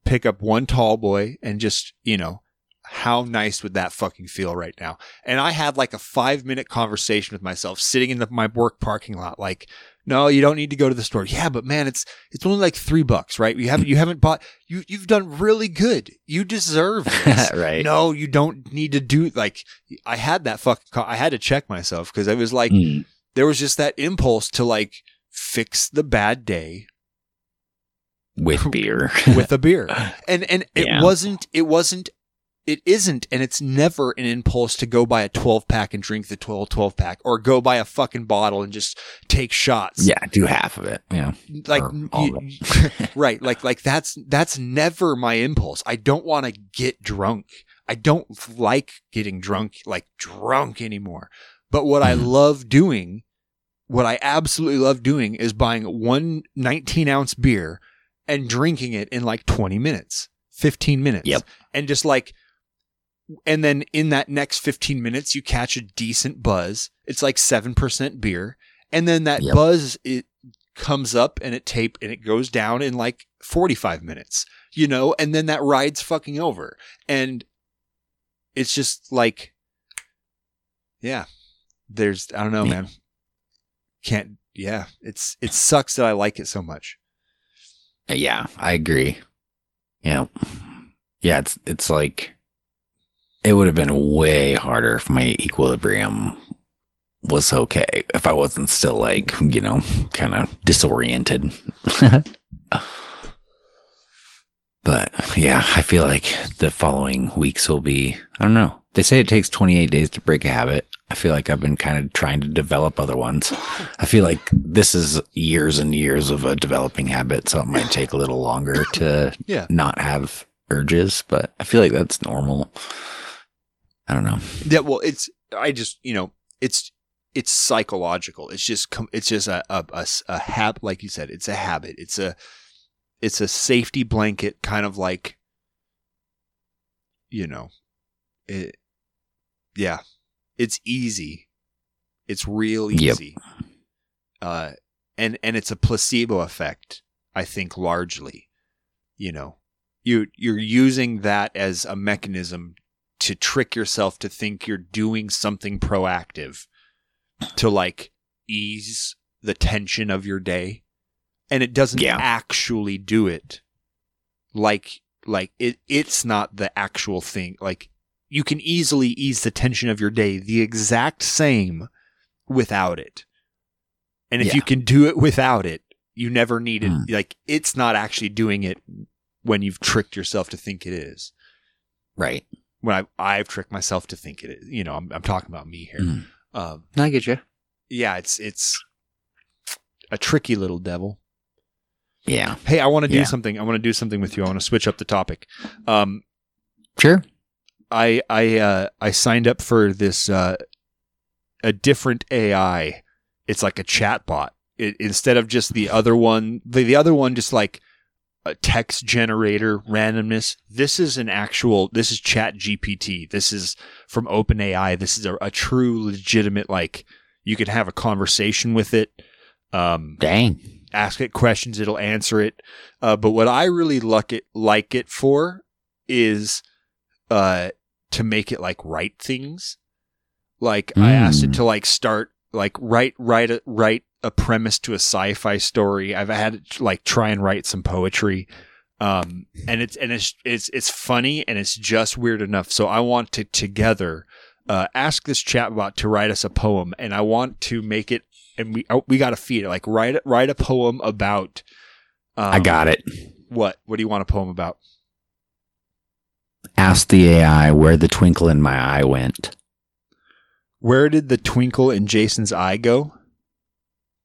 [SPEAKER 1] pick up one tall boy, and just you know." How nice would that fucking feel right now? And I had like a five minute conversation with myself sitting in the, my work parking lot. Like, no, you don't need to go to the store. Yeah, but man, it's, it's only like three bucks, right? You haven't, you haven't bought, you, you've done really good. You deserve this.
[SPEAKER 2] right.
[SPEAKER 1] No, you don't need to do like, I had that fucking, I had to check myself because I was like,
[SPEAKER 2] Mm.
[SPEAKER 1] there was just that impulse to like fix the bad day
[SPEAKER 2] with beer.
[SPEAKER 1] with a beer. And and it
[SPEAKER 2] Yeah.
[SPEAKER 1] wasn't it wasn't it isn't and it's never an impulse to go buy a 12 pack and drink the 12 12 pack or go buy a fucking bottle and just take shots.
[SPEAKER 2] yeah, do half of it. Yeah.
[SPEAKER 1] Like you- right, like like that's that's never my impulse. I don't want to get drunk. I don't like getting drunk like drunk anymore. But what I
[SPEAKER 2] Mhm.
[SPEAKER 1] love doing, what I absolutely love doing is buying one 19 ounce beer and drinking it in like 20 minutes, 15 minutes.
[SPEAKER 2] Yep.
[SPEAKER 1] And just like, and then in that next 15 minutes, you catch a decent buzz. It's like 7% beer. And then that
[SPEAKER 2] Yep.
[SPEAKER 1] buzz, it comes up and it tape and it goes down in like 45 minutes, you know, and then that ride's fucking over. And it's just like, yeah, there's, I don't know, man. Can't, yeah, it's, it sucks that I like it so much.
[SPEAKER 2] Yeah, I agree. Yeah. Yeah, it's it's like it would have been way harder if my equilibrium was okay if I wasn't still like, you know, kind of disoriented. but yeah, I feel like the following weeks will be I don't know. They say it takes 28 days to break a habit. I feel like I've been kind of trying to develop other ones. I feel like this is years and years of a developing habit, so it might take a little longer to
[SPEAKER 1] Yeah.
[SPEAKER 2] not have urges, but I feel like that's normal. I don't know.
[SPEAKER 1] Yeah, well, it's I just you know it's it's psychological. It's just it's just a a a habit, like you said. It's a habit. It's a it's a safety blanket, kind of like you know, it. Yeah, it's easy. It's real
[SPEAKER 2] Yep.
[SPEAKER 1] easy. Uh, and and it's a placebo effect. I think largely, you know, you you're using that as a mechanism to trick yourself to think you're doing something proactive to like ease the tension of your day and it doesn't
[SPEAKER 2] Yeah.
[SPEAKER 1] actually do it like like it it's not the actual thing like you can easily ease the tension of your day the exact same without it and if
[SPEAKER 2] Yeah.
[SPEAKER 1] you can do it without it you never need it
[SPEAKER 2] Mm.
[SPEAKER 1] like it's not actually doing it when you've tricked yourself to think it is
[SPEAKER 2] Right.
[SPEAKER 1] when I, I've tricked myself to think it is. You know, I'm, I'm talking about me here.
[SPEAKER 2] Mm.
[SPEAKER 1] Um,
[SPEAKER 2] I get you.
[SPEAKER 1] yeah, it's it's a tricky little devil.
[SPEAKER 2] Yeah.
[SPEAKER 1] Hey, I want to do
[SPEAKER 2] Yeah.
[SPEAKER 1] something. I want to do something with you. I want to switch up the topic. Um,
[SPEAKER 2] Sure.
[SPEAKER 1] I I uh, I signed up for this uh, a different AI. It's like a chat bot. It, instead of just the other one, the, the other one just like a text generator randomness. This is an actual. This is ChatGPT. This is from OpenAI. This is a, a true, legitimate. Like you can have a conversation with it. Um,
[SPEAKER 2] Dang.
[SPEAKER 1] ask it questions, it'll answer it. Uh, but what I really like it like it for is uh, to make it like write things. Like I asked it
[SPEAKER 2] Mm.
[SPEAKER 1] to like start like write write a, write a premise to a sci-fi story. I've had it like try and write some poetry. Um, and it's and it's it's it's funny and it's just weird enough. So I want to together uh, ask this chatbot to write us a poem, and I want to make it and we oh, we got to feed it like write write a poem about. Um,
[SPEAKER 2] I got it.
[SPEAKER 1] what. What do you want a poem about?
[SPEAKER 2] Ask the AI where the twinkle in my eye went.
[SPEAKER 1] Where did the twinkle in Jason's eye go?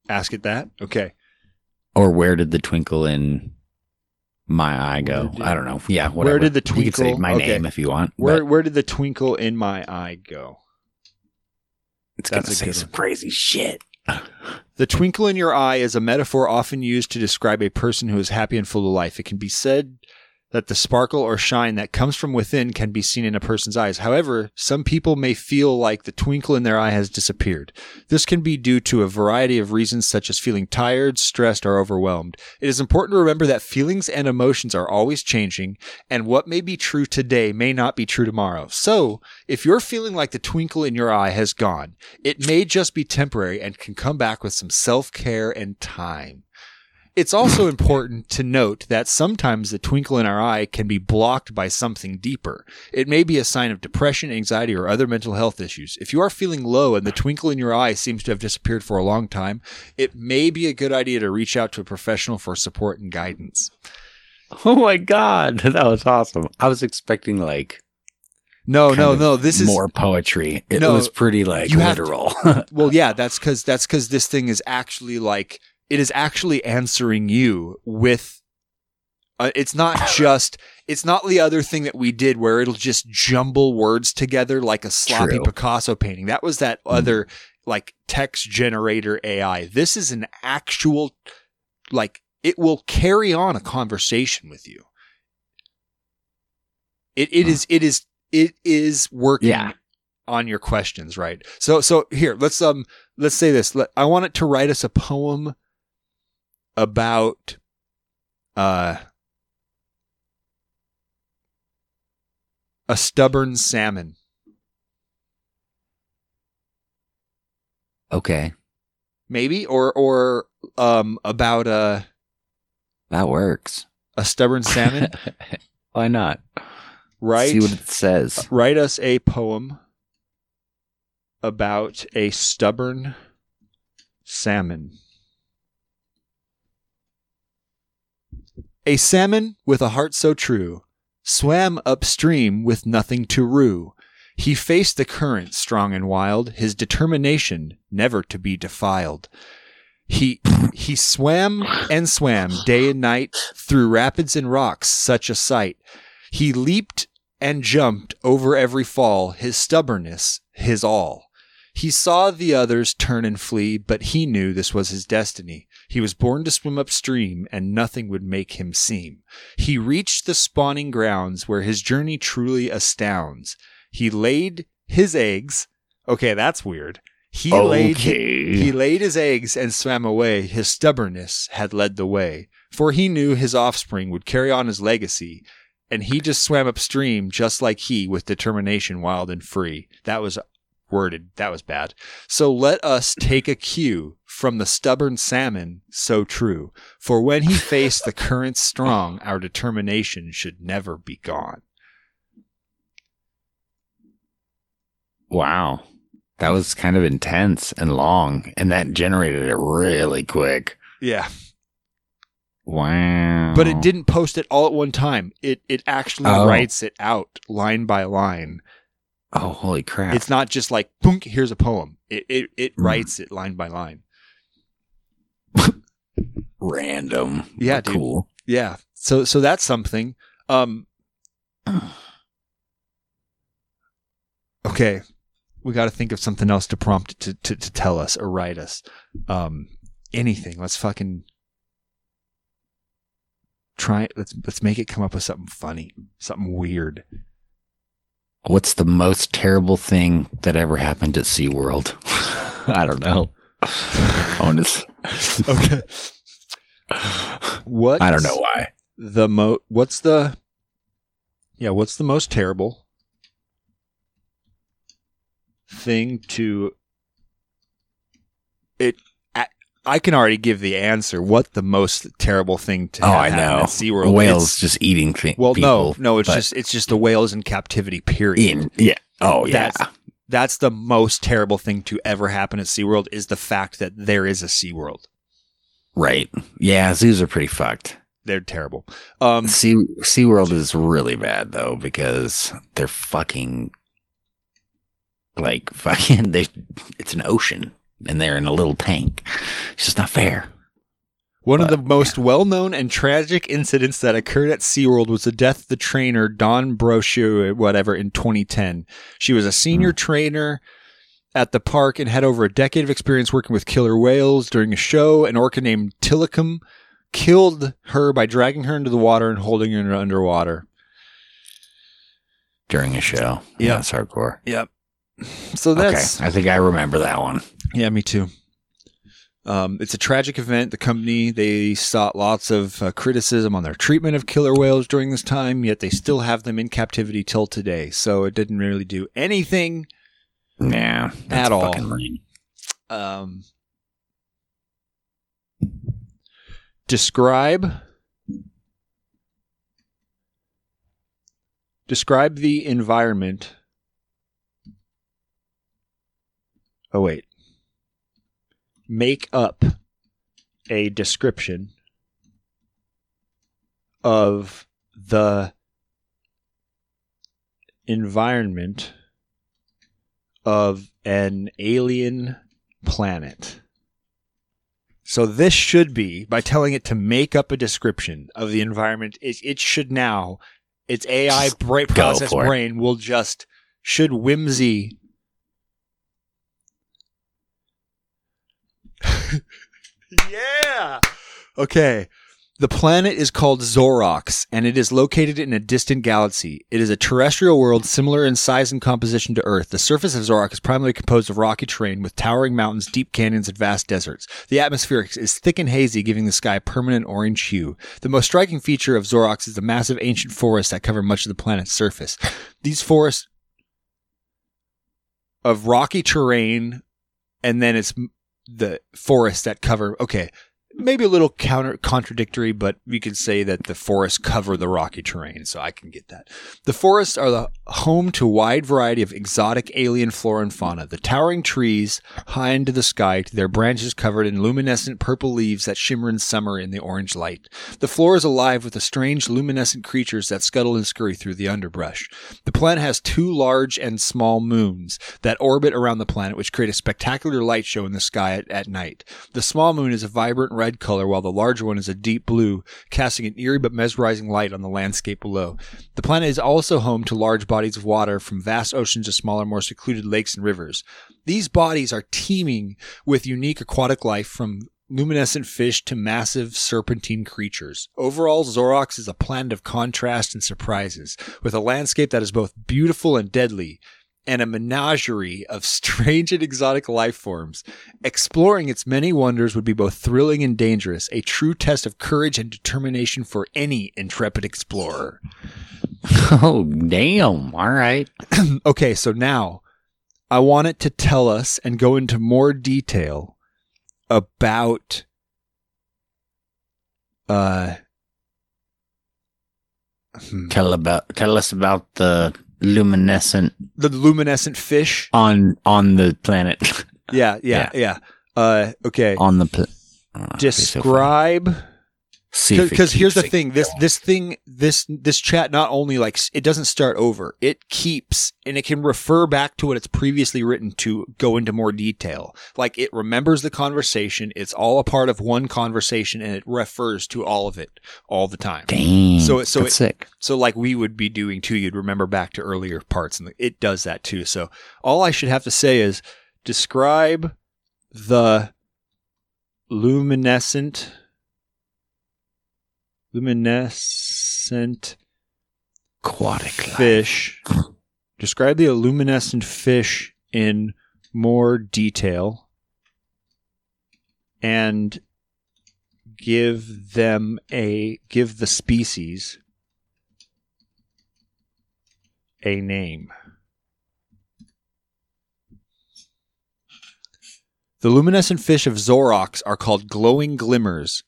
[SPEAKER 1] Ask it that. Okay.
[SPEAKER 2] Or where did the twinkle in my eye go?
[SPEAKER 1] Did-
[SPEAKER 2] I don't know. Yeah, whatever.
[SPEAKER 1] did the
[SPEAKER 2] You could say
[SPEAKER 1] twinkle-
[SPEAKER 2] my
[SPEAKER 1] okay.
[SPEAKER 2] name if you want.
[SPEAKER 1] Where where did the twinkle in my eye go?
[SPEAKER 2] it's gonna say some crazy shit.
[SPEAKER 1] The twinkle in your eye is a metaphor often used to describe a person who is happy and full of life. It can be said that the sparkle or shine that comes from within can be seen in a person's eyes. However, some people may feel like the twinkle in their eye has disappeared. This can be due to a variety of reasons such as feeling tired, stressed, or overwhelmed. It is important to remember that feelings and emotions are always changing, and what may be true today may not be true tomorrow. So, if you're feeling like the twinkle in your eye has gone, it may just be temporary and can come back with some self care and time. It's also important to note that sometimes the twinkle in our eye can be blocked by something deeper. It may be a sign of depression, anxiety, or other mental health issues. If you are feeling low and the twinkle in your eye seems to have disappeared for a long time, it may be a good idea to reach out to a professional for support and guidance.
[SPEAKER 2] Oh my god, that was awesome. I was expecting like
[SPEAKER 1] No, no, no. This is
[SPEAKER 2] more poetry. It
[SPEAKER 1] No,
[SPEAKER 2] was pretty like literal.
[SPEAKER 1] well yeah that's because that's because this thing is actually like it is actually answering you with uh, it's not just it's not the other thing that we did where it'll just jumble words together like a sloppy
[SPEAKER 2] True.
[SPEAKER 1] picasso painting that was that
[SPEAKER 2] Mhm.
[SPEAKER 1] other like text generator ai this is an actual like it will carry on a conversation with you it it
[SPEAKER 2] Huh.
[SPEAKER 1] is it is it is working
[SPEAKER 2] Yeah.
[SPEAKER 1] on your questions right so so here let's um let's say this Let, i want it to write us a poem about uh a stubborn salmon
[SPEAKER 2] okay,
[SPEAKER 1] maybe or or um about a
[SPEAKER 2] that works.
[SPEAKER 1] a stubborn salmon
[SPEAKER 2] Why not?
[SPEAKER 1] right
[SPEAKER 2] See what it says.
[SPEAKER 1] write us a poem about a stubborn salmon. A salmon with a heart so true swam upstream with nothing to rue. He faced the current strong and wild, his determination never to be defiled. He he swam and swam day and night through rapids and rocks, such a sight. He leaped and jumped over every fall, his stubbornness, his all. He saw the others turn and flee, but he knew this was his destiny. He was born to swim upstream, and nothing would make him seem. He reached the spawning grounds where his journey truly astounds. He laid his eggs. Okay, that's weird. He laid he laid his eggs and swam away. His stubbornness had led the way, for he knew his offspring would carry on his legacy, and he just swam upstream just like he with determination wild and free. That was worded. That was bad. So let us take a cue from the stubborn salmon, so true. For when he faced the currents strong, our determination should never be gone.
[SPEAKER 2] Wow. That was kind of intense and long, and that generated it really quick.
[SPEAKER 1] Yeah.
[SPEAKER 2] Wow.
[SPEAKER 1] But it didn't post it all at one time. It it actually
[SPEAKER 2] Oh.
[SPEAKER 1] writes it out line by line.
[SPEAKER 2] Oh, holy crap.
[SPEAKER 1] It's not just like boom, here's a poem. It it, it
[SPEAKER 2] Hmm.
[SPEAKER 1] writes it line by line.
[SPEAKER 2] random.
[SPEAKER 1] Yeah, dude.
[SPEAKER 2] cool.
[SPEAKER 1] Yeah. So so that's something. Um Okay. We got to think of something else to prompt to, to to tell us or write us. Um anything. Let's fucking try let's let's make it come up with something funny, something weird.
[SPEAKER 2] What's the most terrible thing that ever happened at SeaWorld? I don't know. Honest.
[SPEAKER 1] Okay. What
[SPEAKER 2] I don't know why.
[SPEAKER 1] the mo what's the yeah what's the most terrible thing to it I, can already give the answer what the most terrible thing to
[SPEAKER 2] Oh, I
[SPEAKER 1] happen
[SPEAKER 2] know.
[SPEAKER 1] at SeaWorld
[SPEAKER 2] Whales
[SPEAKER 1] It's-
[SPEAKER 2] just eating things.
[SPEAKER 1] well no
[SPEAKER 2] people,
[SPEAKER 1] no it's just it's just the whales in captivity period
[SPEAKER 2] In, yeah. Oh, yeah.
[SPEAKER 1] That's- that's the most terrible thing to ever happen at SeaWorld is the fact that there is a SeaWorld
[SPEAKER 2] right. Yeah, zoos are pretty fucked.
[SPEAKER 1] they're terrible um
[SPEAKER 2] Sea SeaWorld is really bad though because they're fucking like fucking they it's an ocean and they're in a little tank. It's just not fair.
[SPEAKER 1] One of the most well known and tragic incidents that occurred at SeaWorld was the death of the trainer Dawn Brochu, whatever, in 2010. She was a senior hmm. trainer at the park and had over a decade of experience working with killer whales. During a show, an orca named Tilikum killed her by dragging her into the water and holding her underwater.
[SPEAKER 2] During a show.
[SPEAKER 1] Yeah.
[SPEAKER 2] That's hardcore.
[SPEAKER 1] Yep. So that's
[SPEAKER 2] okay. I think I remember that one.
[SPEAKER 1] Yeah, me too. Um, it's a tragic event. The company they sought lots of uh, criticism on their treatment of killer whales during this time, yet they still have them in captivity till today. So it didn't really do anything.
[SPEAKER 2] That's
[SPEAKER 1] At all. Um, describe describe the environment. Oh wait. Make up a description of the environment of an alien planet. So this should be by telling it to make up a description of the environment. It, it should now, its AI brain process brain will just should whimsy. yeah. Okay. The planet is called Zorox, and it is located in a distant galaxy. It is a terrestrial world similar in size and composition to Earth. The surface of Zorox is primarily composed of rocky terrain with towering mountains, deep canyons, and vast deserts. The atmosphere is thick and hazy, giving the sky a permanent orange hue. The most striking feature of Zorox is the massive ancient forests that cover much of the planet's surface. These forests of rocky terrain, and then it's the forests that cover. Okay, maybe a little counter contradictory, but we could say that the forests cover the rocky terrain, so I can get that. The forests are the home to a wide variety of exotic alien flora and fauna. The towering trees high into the sky, their branches covered in luminescent purple leaves that shimmer in summer in the orange light. The floor is alive with the strange luminescent creatures that scuttle and scurry through the underbrush. The planet has two large and small moons that orbit around the planet, which create a spectacular light show in the sky at, at night. The small moon is a vibrant red color, while the larger one is a deep blue, casting an eerie but mesmerizing light on the landscape below. The planet is also home to large bodies of water, from vast oceans to smaller, more secluded lakes and rivers. These bodies are teeming with unique aquatic life from luminescent fish to massive serpentine creatures. Overall, Zorox is a planet of contrast and surprises, with a landscape that is both beautiful and deadly, and a menagerie of strange and exotic life forms. Exploring its many wonders would be both thrilling and dangerous, a true test of courage and determination for any intrepid explorer.
[SPEAKER 2] Oh, damn. All right.
[SPEAKER 1] okay, so now I want it to tell us and go into more detail about uh hmm,
[SPEAKER 2] Tell about tell us about the luminescent
[SPEAKER 1] the luminescent fish.
[SPEAKER 2] on on the planet.
[SPEAKER 1] Yeah, yeah, yeah. Uh okay.
[SPEAKER 2] on the pl- I don't know, it'd so.
[SPEAKER 1] Describe
[SPEAKER 2] See
[SPEAKER 1] because here's the thing this this thing this this chat not only like it doesn't start over it keeps and it can refer back to what it's previously written to go into more detail like it remembers the conversation it's all a part of one conversation and it refers to all of it all the time
[SPEAKER 2] Dang.
[SPEAKER 1] So so it-
[SPEAKER 2] sick.
[SPEAKER 1] so like we would be doing too you'd remember back to earlier parts and it does that too so all i should have to say is describe the luminescent luminescent
[SPEAKER 2] Aquatic life.
[SPEAKER 1] fish. Describe the luminescent fish in more detail and give them a give the species a name. The luminescent fish of Zorox are called glowing glimmers,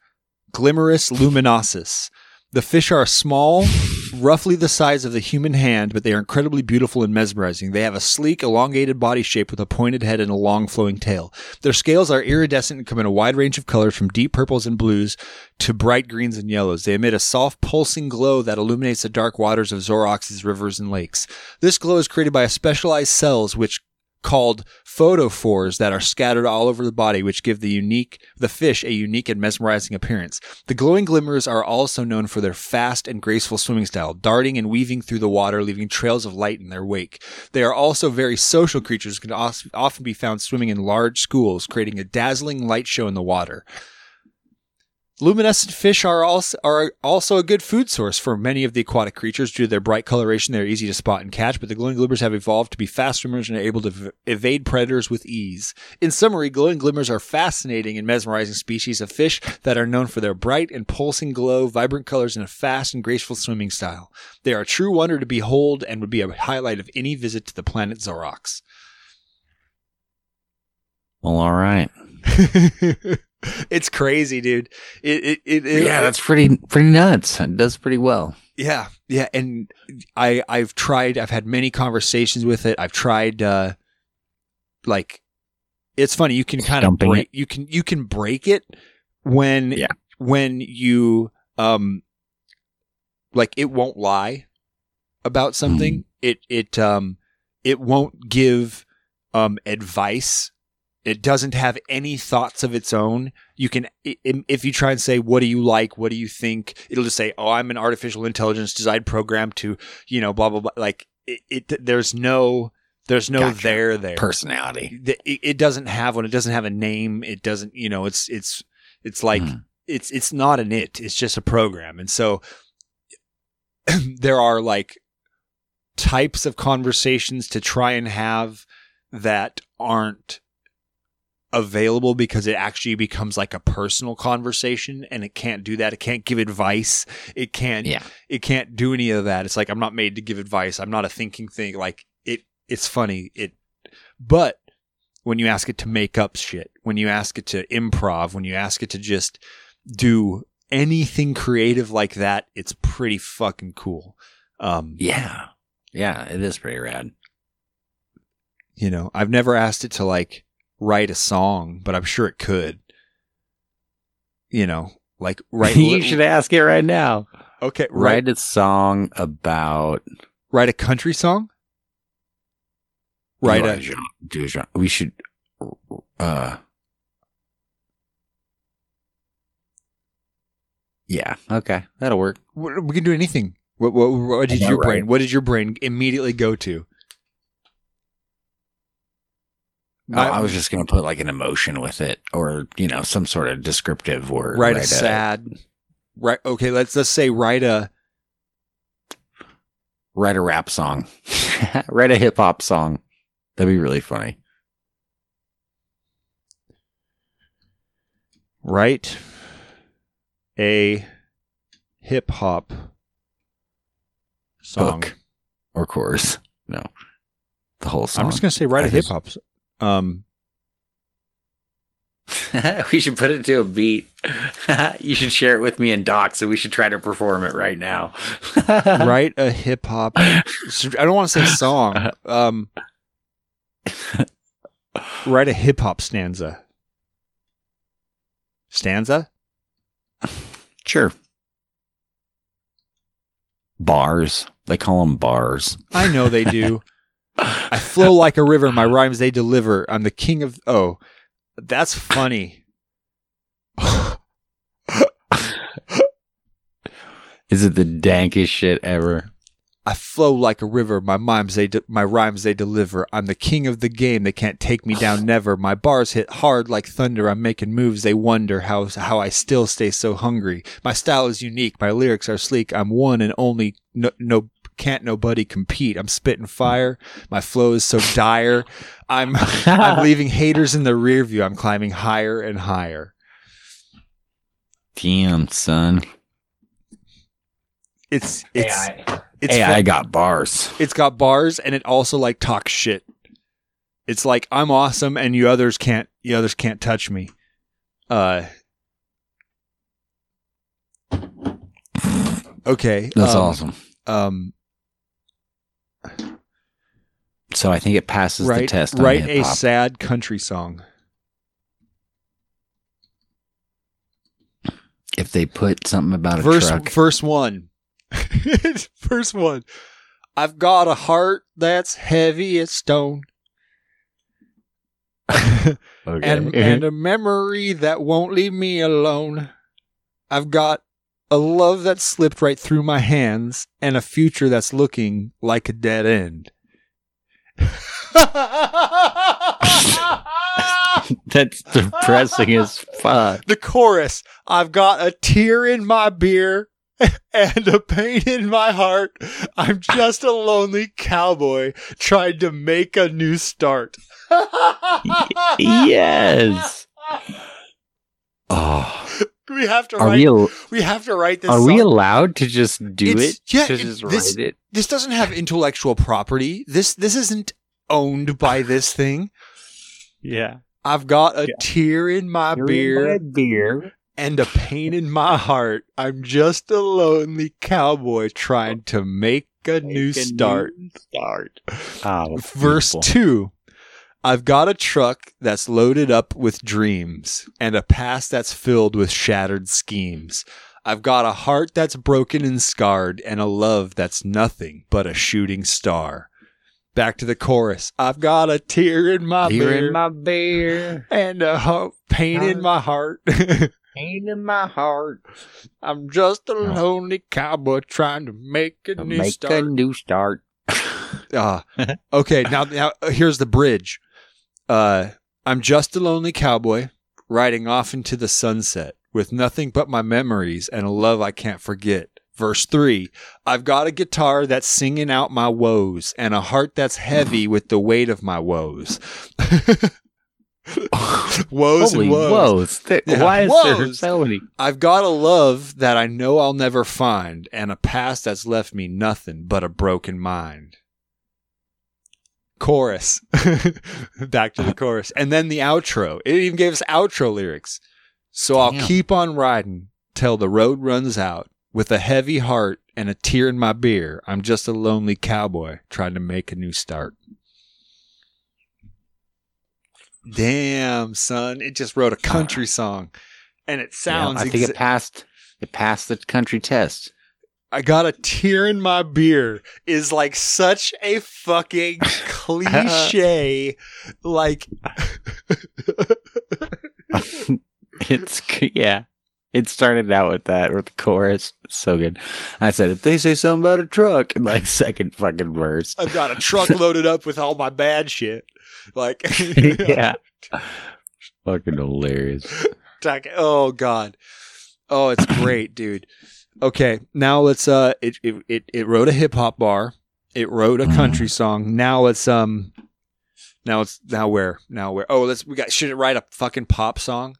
[SPEAKER 1] Glimmerus luminosus. The fish are small, roughly the size of the human hand, but they are incredibly beautiful and mesmerizing. They have a sleek, elongated body shape with a pointed head and a long flowing tail. Their scales are iridescent and come in a wide range of colors from deep purples and blues to bright greens and yellows. They emit a soft pulsing glow that illuminates the dark waters of Zorox's rivers and lakes. This glow is created by specialized cells which called photophores that are scattered all over the body, which give the unique the fish a unique and mesmerizing appearance. The glowing glimmers are also known for their fast and graceful swimming style, darting and weaving through the water, leaving trails of light in their wake. They are also very social creatures, can often be found swimming in large schools, creating a dazzling light show in the water. Luminescent fish are also, are also a good food source for many of the aquatic creatures. Due to their bright coloration, they're easy to spot and catch, but the glowing glimmers have evolved to be fast swimmers and are able to v- evade predators with ease. In summary, glowing glimmers are fascinating and mesmerizing species of fish that are known for their bright and pulsing glow, vibrant colors, and a fast and graceful swimming style. They are a true wonder to behold and would be a highlight of any visit to the planet Zorox.
[SPEAKER 2] Well, all right.
[SPEAKER 1] it's crazy, dude. It, it, it, it-
[SPEAKER 2] yeah, that's pretty pretty nuts. It does pretty well.
[SPEAKER 1] Yeah, yeah, and I I've tried. I've had many conversations with it. I've tried, uh like, it's funny. You can kind of break. You can you can break it when
[SPEAKER 2] Yeah.
[SPEAKER 1] when you um like it won't lie about something. It it um it won't give um advice. It doesn't have any thoughts of its own. You can, if you try and say, "What do you like? What do you think?" It'll just say, "Oh, I'm an artificial intelligence designed program to, you know, blah blah blah." Like it, it there's no, there's no
[SPEAKER 2] Gotcha.
[SPEAKER 1] there there.
[SPEAKER 2] Personality.
[SPEAKER 1] It, it doesn't have one. It doesn't have a name. It doesn't, you know, it's it's it's like
[SPEAKER 2] Hmm.
[SPEAKER 1] it's it's not an it. It's just a program, and so there are like types of conversations to try and have that aren't available because it actually becomes like a personal conversation and it can't do that. It can't give advice. It can't
[SPEAKER 2] Yeah.
[SPEAKER 1] it can't do any of that. It's like i'm not made to give advice. I'm not a thinking thing. Like it it's funny. It but when you ask it to make up shit when you ask it to improv when you ask it to just do anything creative like that it's pretty fucking cool. Um
[SPEAKER 2] Yeah. Yeah, it is pretty rad.
[SPEAKER 1] you know i've never asked it to like write a song but i'm sure it could you know like write
[SPEAKER 2] you should ask it right now.
[SPEAKER 1] okay write
[SPEAKER 2] Write a song about
[SPEAKER 1] write a country song write a
[SPEAKER 2] genre- do a genre. We should uh Yeah, okay. That'll work.
[SPEAKER 1] we can do anything what, what, what did your
[SPEAKER 2] right?
[SPEAKER 1] brain what did your brain immediately go to
[SPEAKER 2] Oh, I was just gonna put like an emotion with it, or you know, some sort of descriptive word.
[SPEAKER 1] write a sad right okay let's let's say write a
[SPEAKER 2] write a rap song, write a hip hop song. That'd be really funny.
[SPEAKER 1] write a hip hop song
[SPEAKER 2] Hook or chorus. No, the whole song.
[SPEAKER 1] i'm just gonna say write
[SPEAKER 2] I
[SPEAKER 1] a hip hop um
[SPEAKER 2] we should put it to a beat. you should share it with me in docs, and we should try to perform it right now.
[SPEAKER 1] write a hip hop. I don't want to say song. Um, write a hip hop stanza. Stanza?
[SPEAKER 2] Sure. Bars. They call them bars.
[SPEAKER 1] I know they do. I flow like a river. My rhymes they deliver. I'm the king of. Oh, that's funny.
[SPEAKER 2] Is it the dankest shit ever?
[SPEAKER 1] I flow like a river. My mimes they de- my rhymes they deliver. I'm the king of the game. They can't take me down never. My bars hit hard like thunder. I'm making moves. They wonder how how I still stay so hungry. My style is unique. My lyrics are sleek. I'm one and only. No, no can't nobody compete. I'm spitting fire. My flow is so dire. I'm I'm leaving haters in the rear view. I'm climbing higher and higher.
[SPEAKER 2] Damn, son.
[SPEAKER 1] It's it's
[SPEAKER 3] AI.
[SPEAKER 1] it's
[SPEAKER 2] hey,
[SPEAKER 1] fun-
[SPEAKER 2] I got bars.
[SPEAKER 1] it's got bars and it also like talks shit. It's like I'm awesome and you others can't you others can't touch me. Uh Okay.
[SPEAKER 2] That's
[SPEAKER 1] um,
[SPEAKER 2] awesome.
[SPEAKER 1] Um
[SPEAKER 2] So I think it passes the
[SPEAKER 1] write
[SPEAKER 2] test. On
[SPEAKER 1] write a sad country song.
[SPEAKER 2] if they put something about a
[SPEAKER 1] Verse
[SPEAKER 2] truck.
[SPEAKER 1] verse 1. verse 1. I've got a heart that's heavy as stone.
[SPEAKER 2] Okay.
[SPEAKER 1] and and a memory that won't leave me alone. I've got a love that slipped right through my hands and a future that's looking like a dead end.
[SPEAKER 2] That's depressing as fuck.
[SPEAKER 1] the chorus I've got a tear in my beer and a pain in my heart. I'm just a lonely cowboy trying to make a new start.
[SPEAKER 2] yes. Oh,
[SPEAKER 1] We have to
[SPEAKER 2] are
[SPEAKER 1] write
[SPEAKER 2] we al-
[SPEAKER 1] we have to write this
[SPEAKER 2] are we allowed to just do
[SPEAKER 1] It's-
[SPEAKER 2] it?
[SPEAKER 1] yeah,
[SPEAKER 2] to
[SPEAKER 1] it-
[SPEAKER 2] just
[SPEAKER 1] this-
[SPEAKER 2] write it.
[SPEAKER 1] this doesn't have intellectual property. This this isn't owned by this thing.
[SPEAKER 2] Yeah.
[SPEAKER 1] I've got a
[SPEAKER 3] Yeah.
[SPEAKER 1] tear in my beer
[SPEAKER 2] beer.
[SPEAKER 1] and a pain in my heart. I'm just a lonely cowboy trying to make a new start.
[SPEAKER 2] Start. Oh,
[SPEAKER 1] Verse
[SPEAKER 2] beautiful.
[SPEAKER 1] 2. I've got a truck that's loaded up with dreams and a past that's filled with shattered schemes. I've got a heart that's broken and scarred and a love that's nothing but a shooting star. Back to the chorus. I've got a tear in my
[SPEAKER 2] tear
[SPEAKER 1] beer
[SPEAKER 2] in my beer,
[SPEAKER 1] and a ho- pain in my heart.
[SPEAKER 2] pain in my heart.
[SPEAKER 1] I'm just a lonely cowboy trying to make a new
[SPEAKER 2] Make a new start.
[SPEAKER 1] Ah, okay. Now, now uh, here's the bridge. Uh, I'm just a lonely cowboy riding off into the sunset with nothing but my memories and a love I can't forget. Verse three. I've got a guitar that's singing out my woes and a heart that's heavy with the weight of my woes. woes
[SPEAKER 2] Holy
[SPEAKER 1] and woes.
[SPEAKER 2] woes! Th-
[SPEAKER 1] Yeah,
[SPEAKER 2] Why is there
[SPEAKER 1] woes.
[SPEAKER 2] so many?
[SPEAKER 1] I've got a love that I know I'll never find and a past that's left me nothing but a broken mind. Chorus. Back to the uh-huh. chorus. And then the outro. It even gave us outro lyrics. So I'll keep on riding till the road runs out. With a heavy heart and a tear in my beer, I'm just a lonely cowboy trying to make a new start. Damn, son. It just wrote a country song. And it sounds
[SPEAKER 2] Yeah, I think
[SPEAKER 1] exa-
[SPEAKER 2] it passed. It passed the country test.
[SPEAKER 1] I got a tear in my beer is like such a fucking cliche. like,
[SPEAKER 2] it's yeah. It started out with that with the chorus. So good. I said if they say something about a truck in like second fucking verse.
[SPEAKER 1] I've got a truck loaded up with all my bad shit. Like,
[SPEAKER 2] yeah. Fucking hilarious.
[SPEAKER 1] Oh god. Oh, it's great, dude. Okay, now let's uh it it it, it wrote a hip hop bar. It wrote a country song. Now it's um now it's now where? Now where? Oh, let's we got should it write a fucking pop song?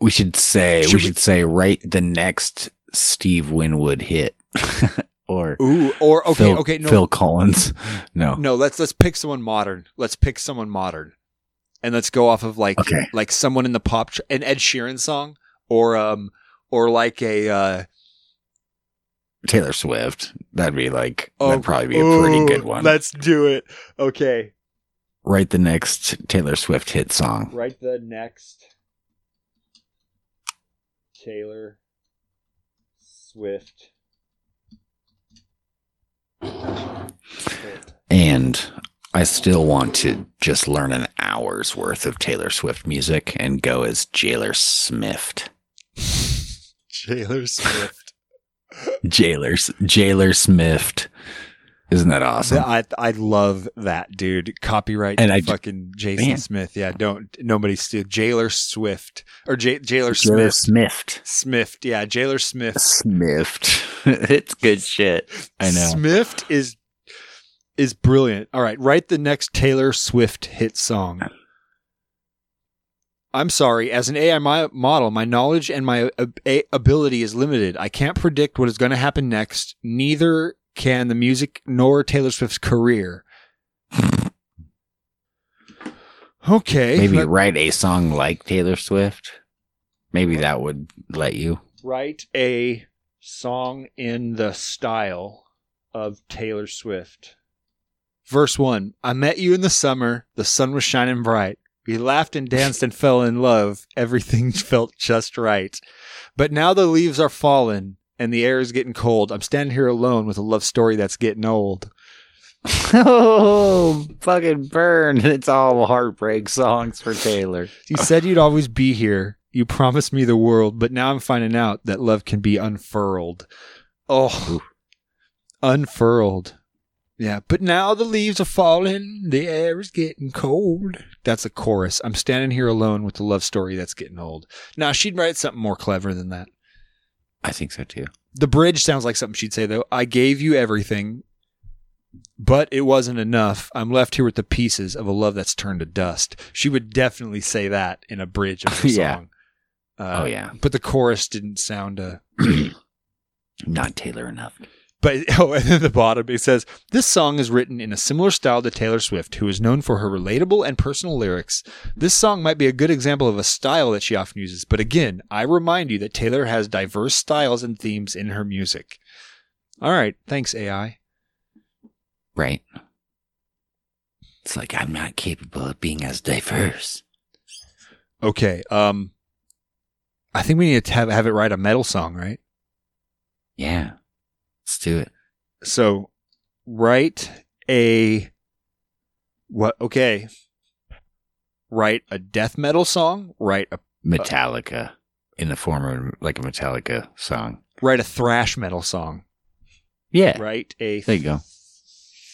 [SPEAKER 2] We should say
[SPEAKER 1] Should
[SPEAKER 2] we
[SPEAKER 1] we-
[SPEAKER 2] should say write the next Steve Winwood hit. or
[SPEAKER 1] Ooh, or okay,
[SPEAKER 2] Phil,
[SPEAKER 1] okay, no.
[SPEAKER 2] Phil Collins. No.
[SPEAKER 1] No, let's let's pick someone modern. Let's pick someone modern. And let's go off of like
[SPEAKER 2] Okay.
[SPEAKER 1] like someone in the pop tr- an Ed Sheeran song or um or like a uh
[SPEAKER 2] Taylor Swift. That'd be like
[SPEAKER 1] oh,
[SPEAKER 2] that'd probably be a pretty
[SPEAKER 1] ooh,
[SPEAKER 2] good one.
[SPEAKER 1] Let's do it. Okay.
[SPEAKER 2] Write the next Taylor Swift hit song.
[SPEAKER 1] Write the next Taylor Swift.
[SPEAKER 2] And I still want to just learn an hour's worth of Taylor Swift music and go as Jailer Smith.
[SPEAKER 1] Jailer Swift.
[SPEAKER 2] Jailer, Jailer Smith. Isn't that awesome?
[SPEAKER 1] I I love that dude. Copyright
[SPEAKER 2] And I-
[SPEAKER 1] fucking Jason
[SPEAKER 2] Man.
[SPEAKER 1] Smith. Yeah, don't nobody steal Jailer Swift or J- Jailer
[SPEAKER 2] Jailer
[SPEAKER 1] Smith.
[SPEAKER 2] Smith.
[SPEAKER 1] Smith. Yeah, Jailer Smith.
[SPEAKER 2] Smith. it's good shit. I know.
[SPEAKER 1] Swift is is brilliant. All right, write the next Taylor Swift hit song. I'm sorry, as an AI model, my knowledge and my uh, ab- ability is limited. I can't predict what is going to happen next. Neither can the music nor Taylor Swift's career. Okay.
[SPEAKER 2] Maybe
[SPEAKER 1] let-
[SPEAKER 2] write a song like Taylor Swift. Maybe that would let you.
[SPEAKER 1] write a song in the style of Taylor Swift. Verse 1 I met you in the summer, the sun was shining bright. We laughed and danced and fell in love. Everything felt just right. But now the leaves are falling and the air is getting cold. I'm standing here alone with a love story that's getting old.
[SPEAKER 2] oh, fucking burn. It's all heartbreak songs for Taylor.
[SPEAKER 1] You said you'd always be here. You promised me the world, but now I'm finding out that love can be unfurled. Oh, unfurled. Yeah, but now the leaves are falling, the air is getting cold. That's a chorus. I'm standing here alone with the love story that's getting old. Now, she'd write something more clever than that.
[SPEAKER 2] I think so too.
[SPEAKER 1] The bridge sounds like something she'd say, though. I gave you everything, but it wasn't enough. I'm left here with the pieces of a love that's turned to dust. She would definitely say that in a bridge of the
[SPEAKER 2] Yeah.
[SPEAKER 1] song. Uh,
[SPEAKER 2] oh yeah,
[SPEAKER 1] But the chorus didn't sound. Uh,
[SPEAKER 2] not Taylor enough.
[SPEAKER 1] But oh, and then the bottom it says this song is written in a similar style to Taylor Swift, who is known for her relatable and personal lyrics. This song might be a good example of a style that she often uses, but again, I remind you that Taylor has diverse styles and themes in her music. All right, thanks AI.
[SPEAKER 2] Right. It's like I'm not capable of being as diverse.
[SPEAKER 1] Okay, um, I think we need to have have it write a metal song, right?
[SPEAKER 2] Yeah. Let's do it.
[SPEAKER 1] So, write a what? Okay, write a death metal song. Write a
[SPEAKER 2] Metallica in the form of like a Metallica song.
[SPEAKER 1] write a thrash metal song.
[SPEAKER 2] Yeah.
[SPEAKER 1] Write a
[SPEAKER 2] There you go.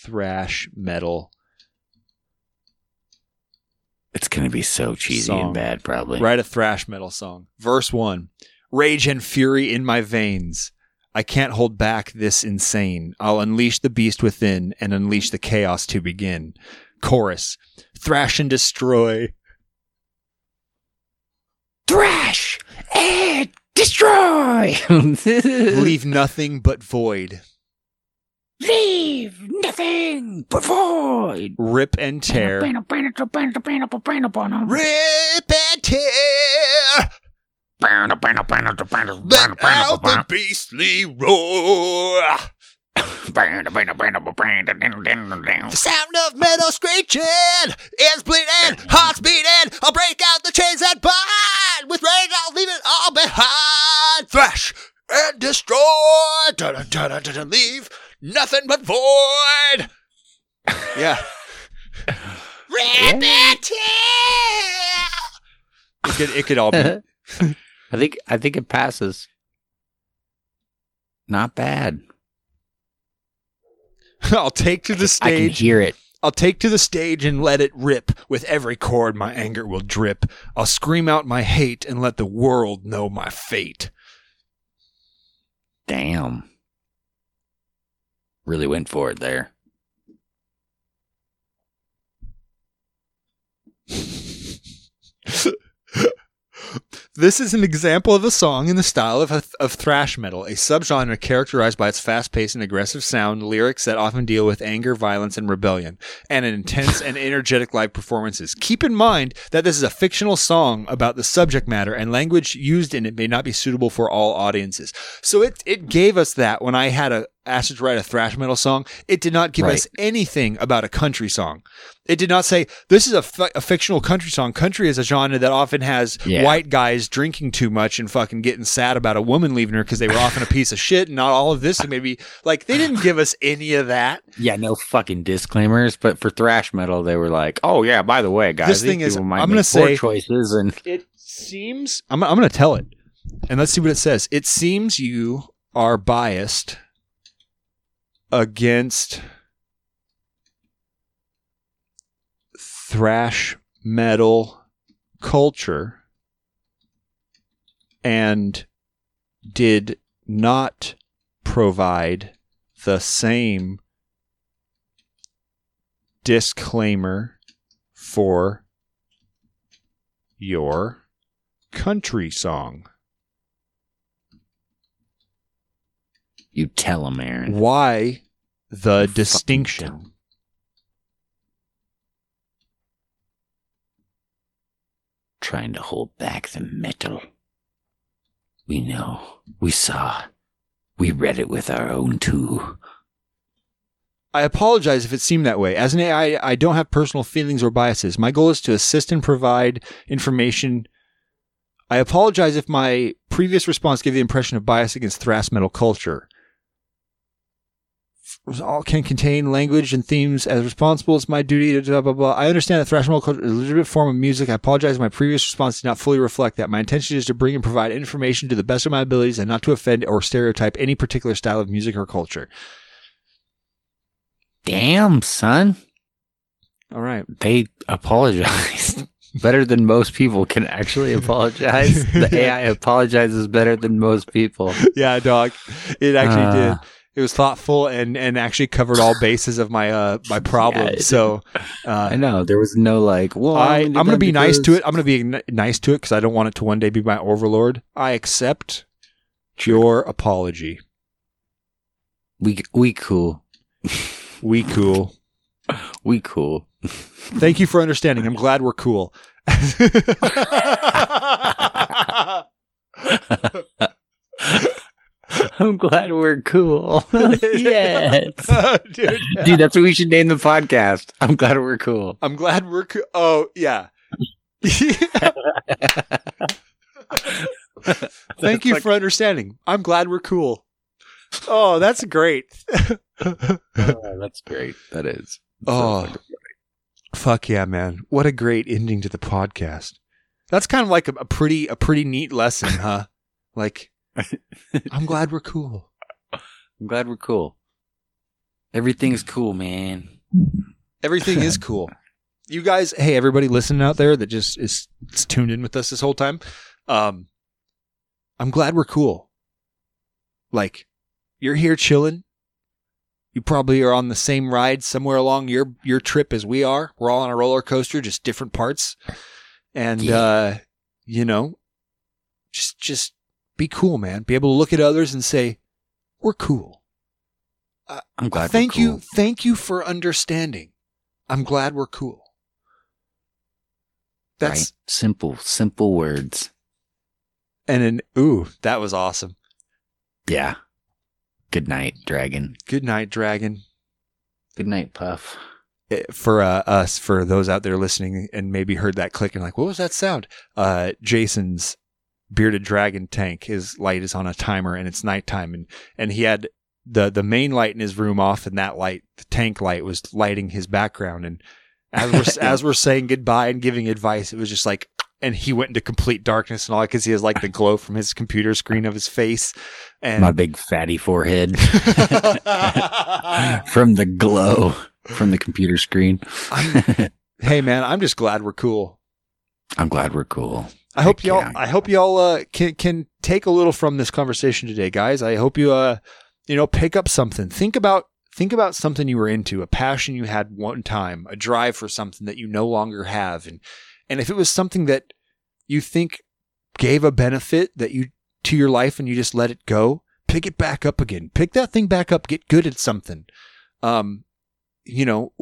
[SPEAKER 1] thrash metal.
[SPEAKER 2] It's gonna be so cheesy
[SPEAKER 1] Song.
[SPEAKER 2] and bad, probably.
[SPEAKER 1] Write a thrash metal song. Verse one: Rage and fury in my veins. I can't hold back this insane. I'll unleash the beast within and unleash the chaos to begin. Chorus: Thrash and destroy.
[SPEAKER 2] Thrash and destroy.
[SPEAKER 1] Leave nothing but void.
[SPEAKER 2] Leave nothing but void.
[SPEAKER 1] Rip and tear. Rip and tear. Let out the beastly roar. The sound of metal screeching is bleeding, hearts beating. I'll break out the chains that bind. With rage, I'll leave it all behind. Thrash and destroy. Dun, dun, dun, dun, dun, leave nothing but void. Yeah. Rip and. It could, it could all be.
[SPEAKER 2] I think I think it passes. Not bad.
[SPEAKER 1] I'll take to the
[SPEAKER 2] I can
[SPEAKER 1] stage.
[SPEAKER 2] hear it.
[SPEAKER 1] I'll take to the stage and let it rip. With every chord, my anger will drip. I'll scream out my hate and let the world know my fate.
[SPEAKER 2] Damn. Really went for it there.
[SPEAKER 1] This is an example of a song in the style of, of thrash metal, a subgenre characterized by its fast paced and aggressive sound, lyrics that often deal with anger, violence, and rebellion, and an intense and energetic live performances. Keep in mind that this is a fictional song about the subject matter, and language used in it may not be suitable for all audiences. So it, it gave us that when I had a asked to write a thrash metal song. It did not give
[SPEAKER 2] Right.
[SPEAKER 1] us anything about a country song. It did not say this is a, a fictional country song. Country is a genre that often has
[SPEAKER 2] Yeah.
[SPEAKER 1] white guys drinking too much and fucking getting sad about a woman leaving her because they were often a piece of shit. And not all of this maybe like they didn't give us any of that.
[SPEAKER 2] Yeah, no fucking disclaimers, but for thrash metal, they were like, "Oh yeah, by the way, guys,
[SPEAKER 1] This thing is- I'm gonna
[SPEAKER 2] poor
[SPEAKER 1] say-
[SPEAKER 2] choices." And
[SPEAKER 1] It seems I'm I'm gonna tell it, and let's see what it says. It seems you are biased against thrash metal culture and did not provide the same disclaimer for your country song.
[SPEAKER 2] You tell him, Aaron.
[SPEAKER 1] Why the
[SPEAKER 2] Fucking
[SPEAKER 1] distinction?
[SPEAKER 2] Trying to hold back the metal. We know. We saw. We read it with our own two.
[SPEAKER 1] I apologize if it seemed that way. As an AI, I don't have personal feelings or biases. My goal is to assist and provide information. I apologize if my previous response gave the impression of bias against thrash metal culture. All can contain language and themes as responsible as my duty to blah blah blah. I understand that thrash metal culture is a legitimate form of music. I apologize. My previous response did not fully reflect that. My intention is to bring and provide information to the best of my abilities and not to offend or stereotype any particular style of music or culture.
[SPEAKER 2] Damn, son.
[SPEAKER 1] All right.
[SPEAKER 2] They apologized better than most people can actually apologize. the AI apologizes better than most people.
[SPEAKER 1] yeah, dog. It actually
[SPEAKER 2] Uh,
[SPEAKER 1] did. It was thoughtful and and actually covered all bases of my uh my problem.
[SPEAKER 2] it
[SPEAKER 1] so
[SPEAKER 2] I
[SPEAKER 1] uh,
[SPEAKER 2] know there was no like. Well,
[SPEAKER 1] I
[SPEAKER 2] only
[SPEAKER 1] I'm gonna
[SPEAKER 2] that
[SPEAKER 1] be nice to it. I'm gonna be n- nice to it because I don't want it to one day be my overlord. I accept your apology.
[SPEAKER 2] We we cool.
[SPEAKER 1] We cool.
[SPEAKER 2] We cool.
[SPEAKER 1] Thank you for understanding. I'm glad we're cool.
[SPEAKER 2] I'm glad we're cool. yes.
[SPEAKER 1] Oh, dude,
[SPEAKER 2] Dude, that's what we should name the podcast. I'm glad we're cool.
[SPEAKER 1] I'm glad we're cool. Oh, yeah. Thank you for understanding. I'm glad we're cool. Oh, that's great.
[SPEAKER 2] Oh, that's great. That is.
[SPEAKER 1] Oh, fuck yeah, man! What a great ending to the podcast. That's kind of like a, a pretty a pretty neat lesson, huh? Like, I'm glad we're cool.
[SPEAKER 2] I'm glad we're cool. Everything's cool, man.
[SPEAKER 1] Everything is cool. You guys, hey, everybody listening out there that just is, is tuned in with us this whole time. Um, I'm glad we're cool. Like, you're here chilling. You probably are on the same ride somewhere along your your trip as we are. We're all on a roller coaster, just different parts. And
[SPEAKER 2] Yeah.
[SPEAKER 1] uh, you know, just just be cool, man. Be able to look at others and say, "We're cool."
[SPEAKER 2] I'm glad.
[SPEAKER 1] thank
[SPEAKER 2] we're cool.
[SPEAKER 1] you, thank you for understanding. I'm glad we're cool. That's
[SPEAKER 2] right? simple, simple words.
[SPEAKER 1] and an ooh, that was awesome.
[SPEAKER 2] Yeah. Good night, dragon.
[SPEAKER 1] Good night, dragon.
[SPEAKER 2] Good night, Puff.
[SPEAKER 1] Eh, For uh, us, for those out there listening and maybe heard that click and like, what was that sound? Uh, Jason's bearded dragon tank. His light is on a timer and it's nighttime, and and he had the the main light in his room off, and that light, the tank light, was lighting his background. And as we're as we're saying goodbye and giving advice, it was just like. And he went into complete darkness, and all I could see is like the glow from his computer screen of his face. And
[SPEAKER 2] My big fatty forehead from the glow from the computer screen.
[SPEAKER 1] Hey man, I'm just glad we're cool.
[SPEAKER 2] I'm glad we're cool.
[SPEAKER 1] I hope y'all. I hope y'all uh, can can take a little from this conversation today, guys. I hope you uh, you know, pick up something. Think about think about something you were into, a passion you had one time, a drive for something that you no longer have, and and if it was something that you think gave a benefit that you to your life and you just let it go, pick it back up again. Pick that thing back up. Get good at something. Um, you know,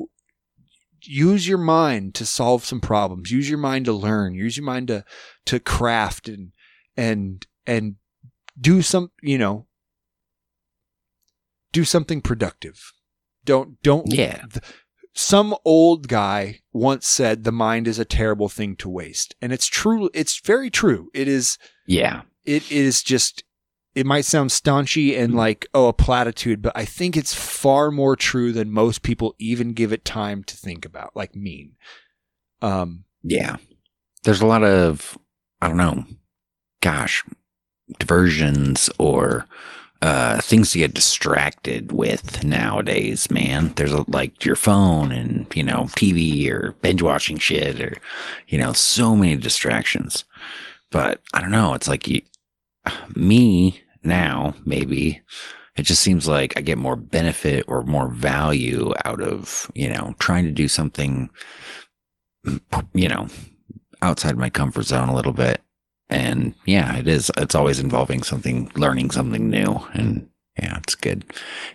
[SPEAKER 1] use your mind to solve some problems. Use your mind to learn. Use your mind to to craft and and and do some you know do something productive don't don't
[SPEAKER 2] Yeah.
[SPEAKER 1] th- some old guy once said the mind is a terrible thing to waste and it's true it's very true it is
[SPEAKER 2] Yeah.
[SPEAKER 1] it is just it might sound staunchy and like oh a platitude but i think it's far more true than most people even give it time to think about like mean um
[SPEAKER 2] Yeah. There's a lot of, I don't know, gosh, diversions or uh, things to get distracted with nowadays, man. There's a, like your phone and, you know, TV or binge watching shit or, you know, so many distractions. But I don't know. It's like you, me now, maybe it just seems like I get more benefit or more value out of, you know, trying to do something, you know, outside my comfort zone a little bit and yeah, it is. It's always involving something, learning something new, and yeah, it's good.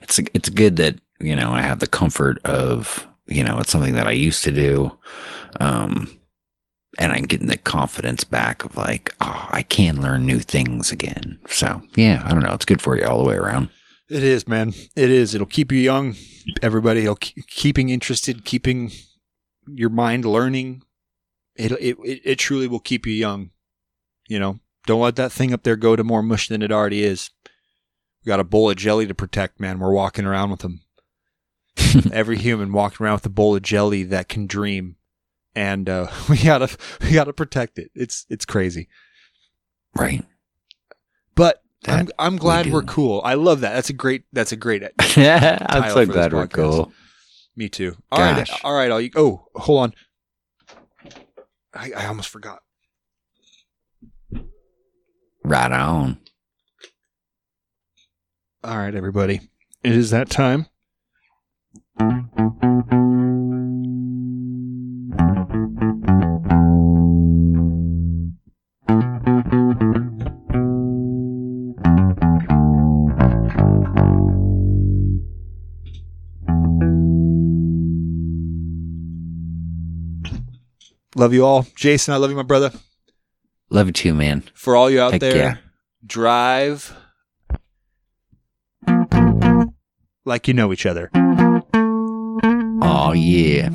[SPEAKER 2] It's it's good that you know I have the comfort of you know it's something that I used to do, um, and I'm getting the confidence back of like, oh, I can learn new things again. So yeah, I don't know. It's good for you all the way around.
[SPEAKER 1] It is, man. It is. It'll keep you young. Everybody, it'll keep, keeping interested, keeping your mind learning. It, it it it truly will keep you young. You know, don't let that thing up there go to more mush than it already is. We got a bowl of jelly to protect, man. We're walking around with them. Every human walking around with a bowl of jelly that can dream, and uh, we gotta we gotta protect it. It's it's crazy,
[SPEAKER 2] right?
[SPEAKER 1] But that I'm I'm glad we are cool. I love that. That's a great. That's a great.
[SPEAKER 2] yeah, I'm so glad we're cool.
[SPEAKER 1] Me too. All Gosh. right, all right. All you. Oh, hold on. I, I almost forgot.
[SPEAKER 2] Right on.
[SPEAKER 1] All right, everybody. It is that time. Love you all. Jason, I love you, my brother.
[SPEAKER 2] Love you too, man.
[SPEAKER 1] For all you out Heck there, yeah. drive like you know each other.
[SPEAKER 2] Oh, yeah.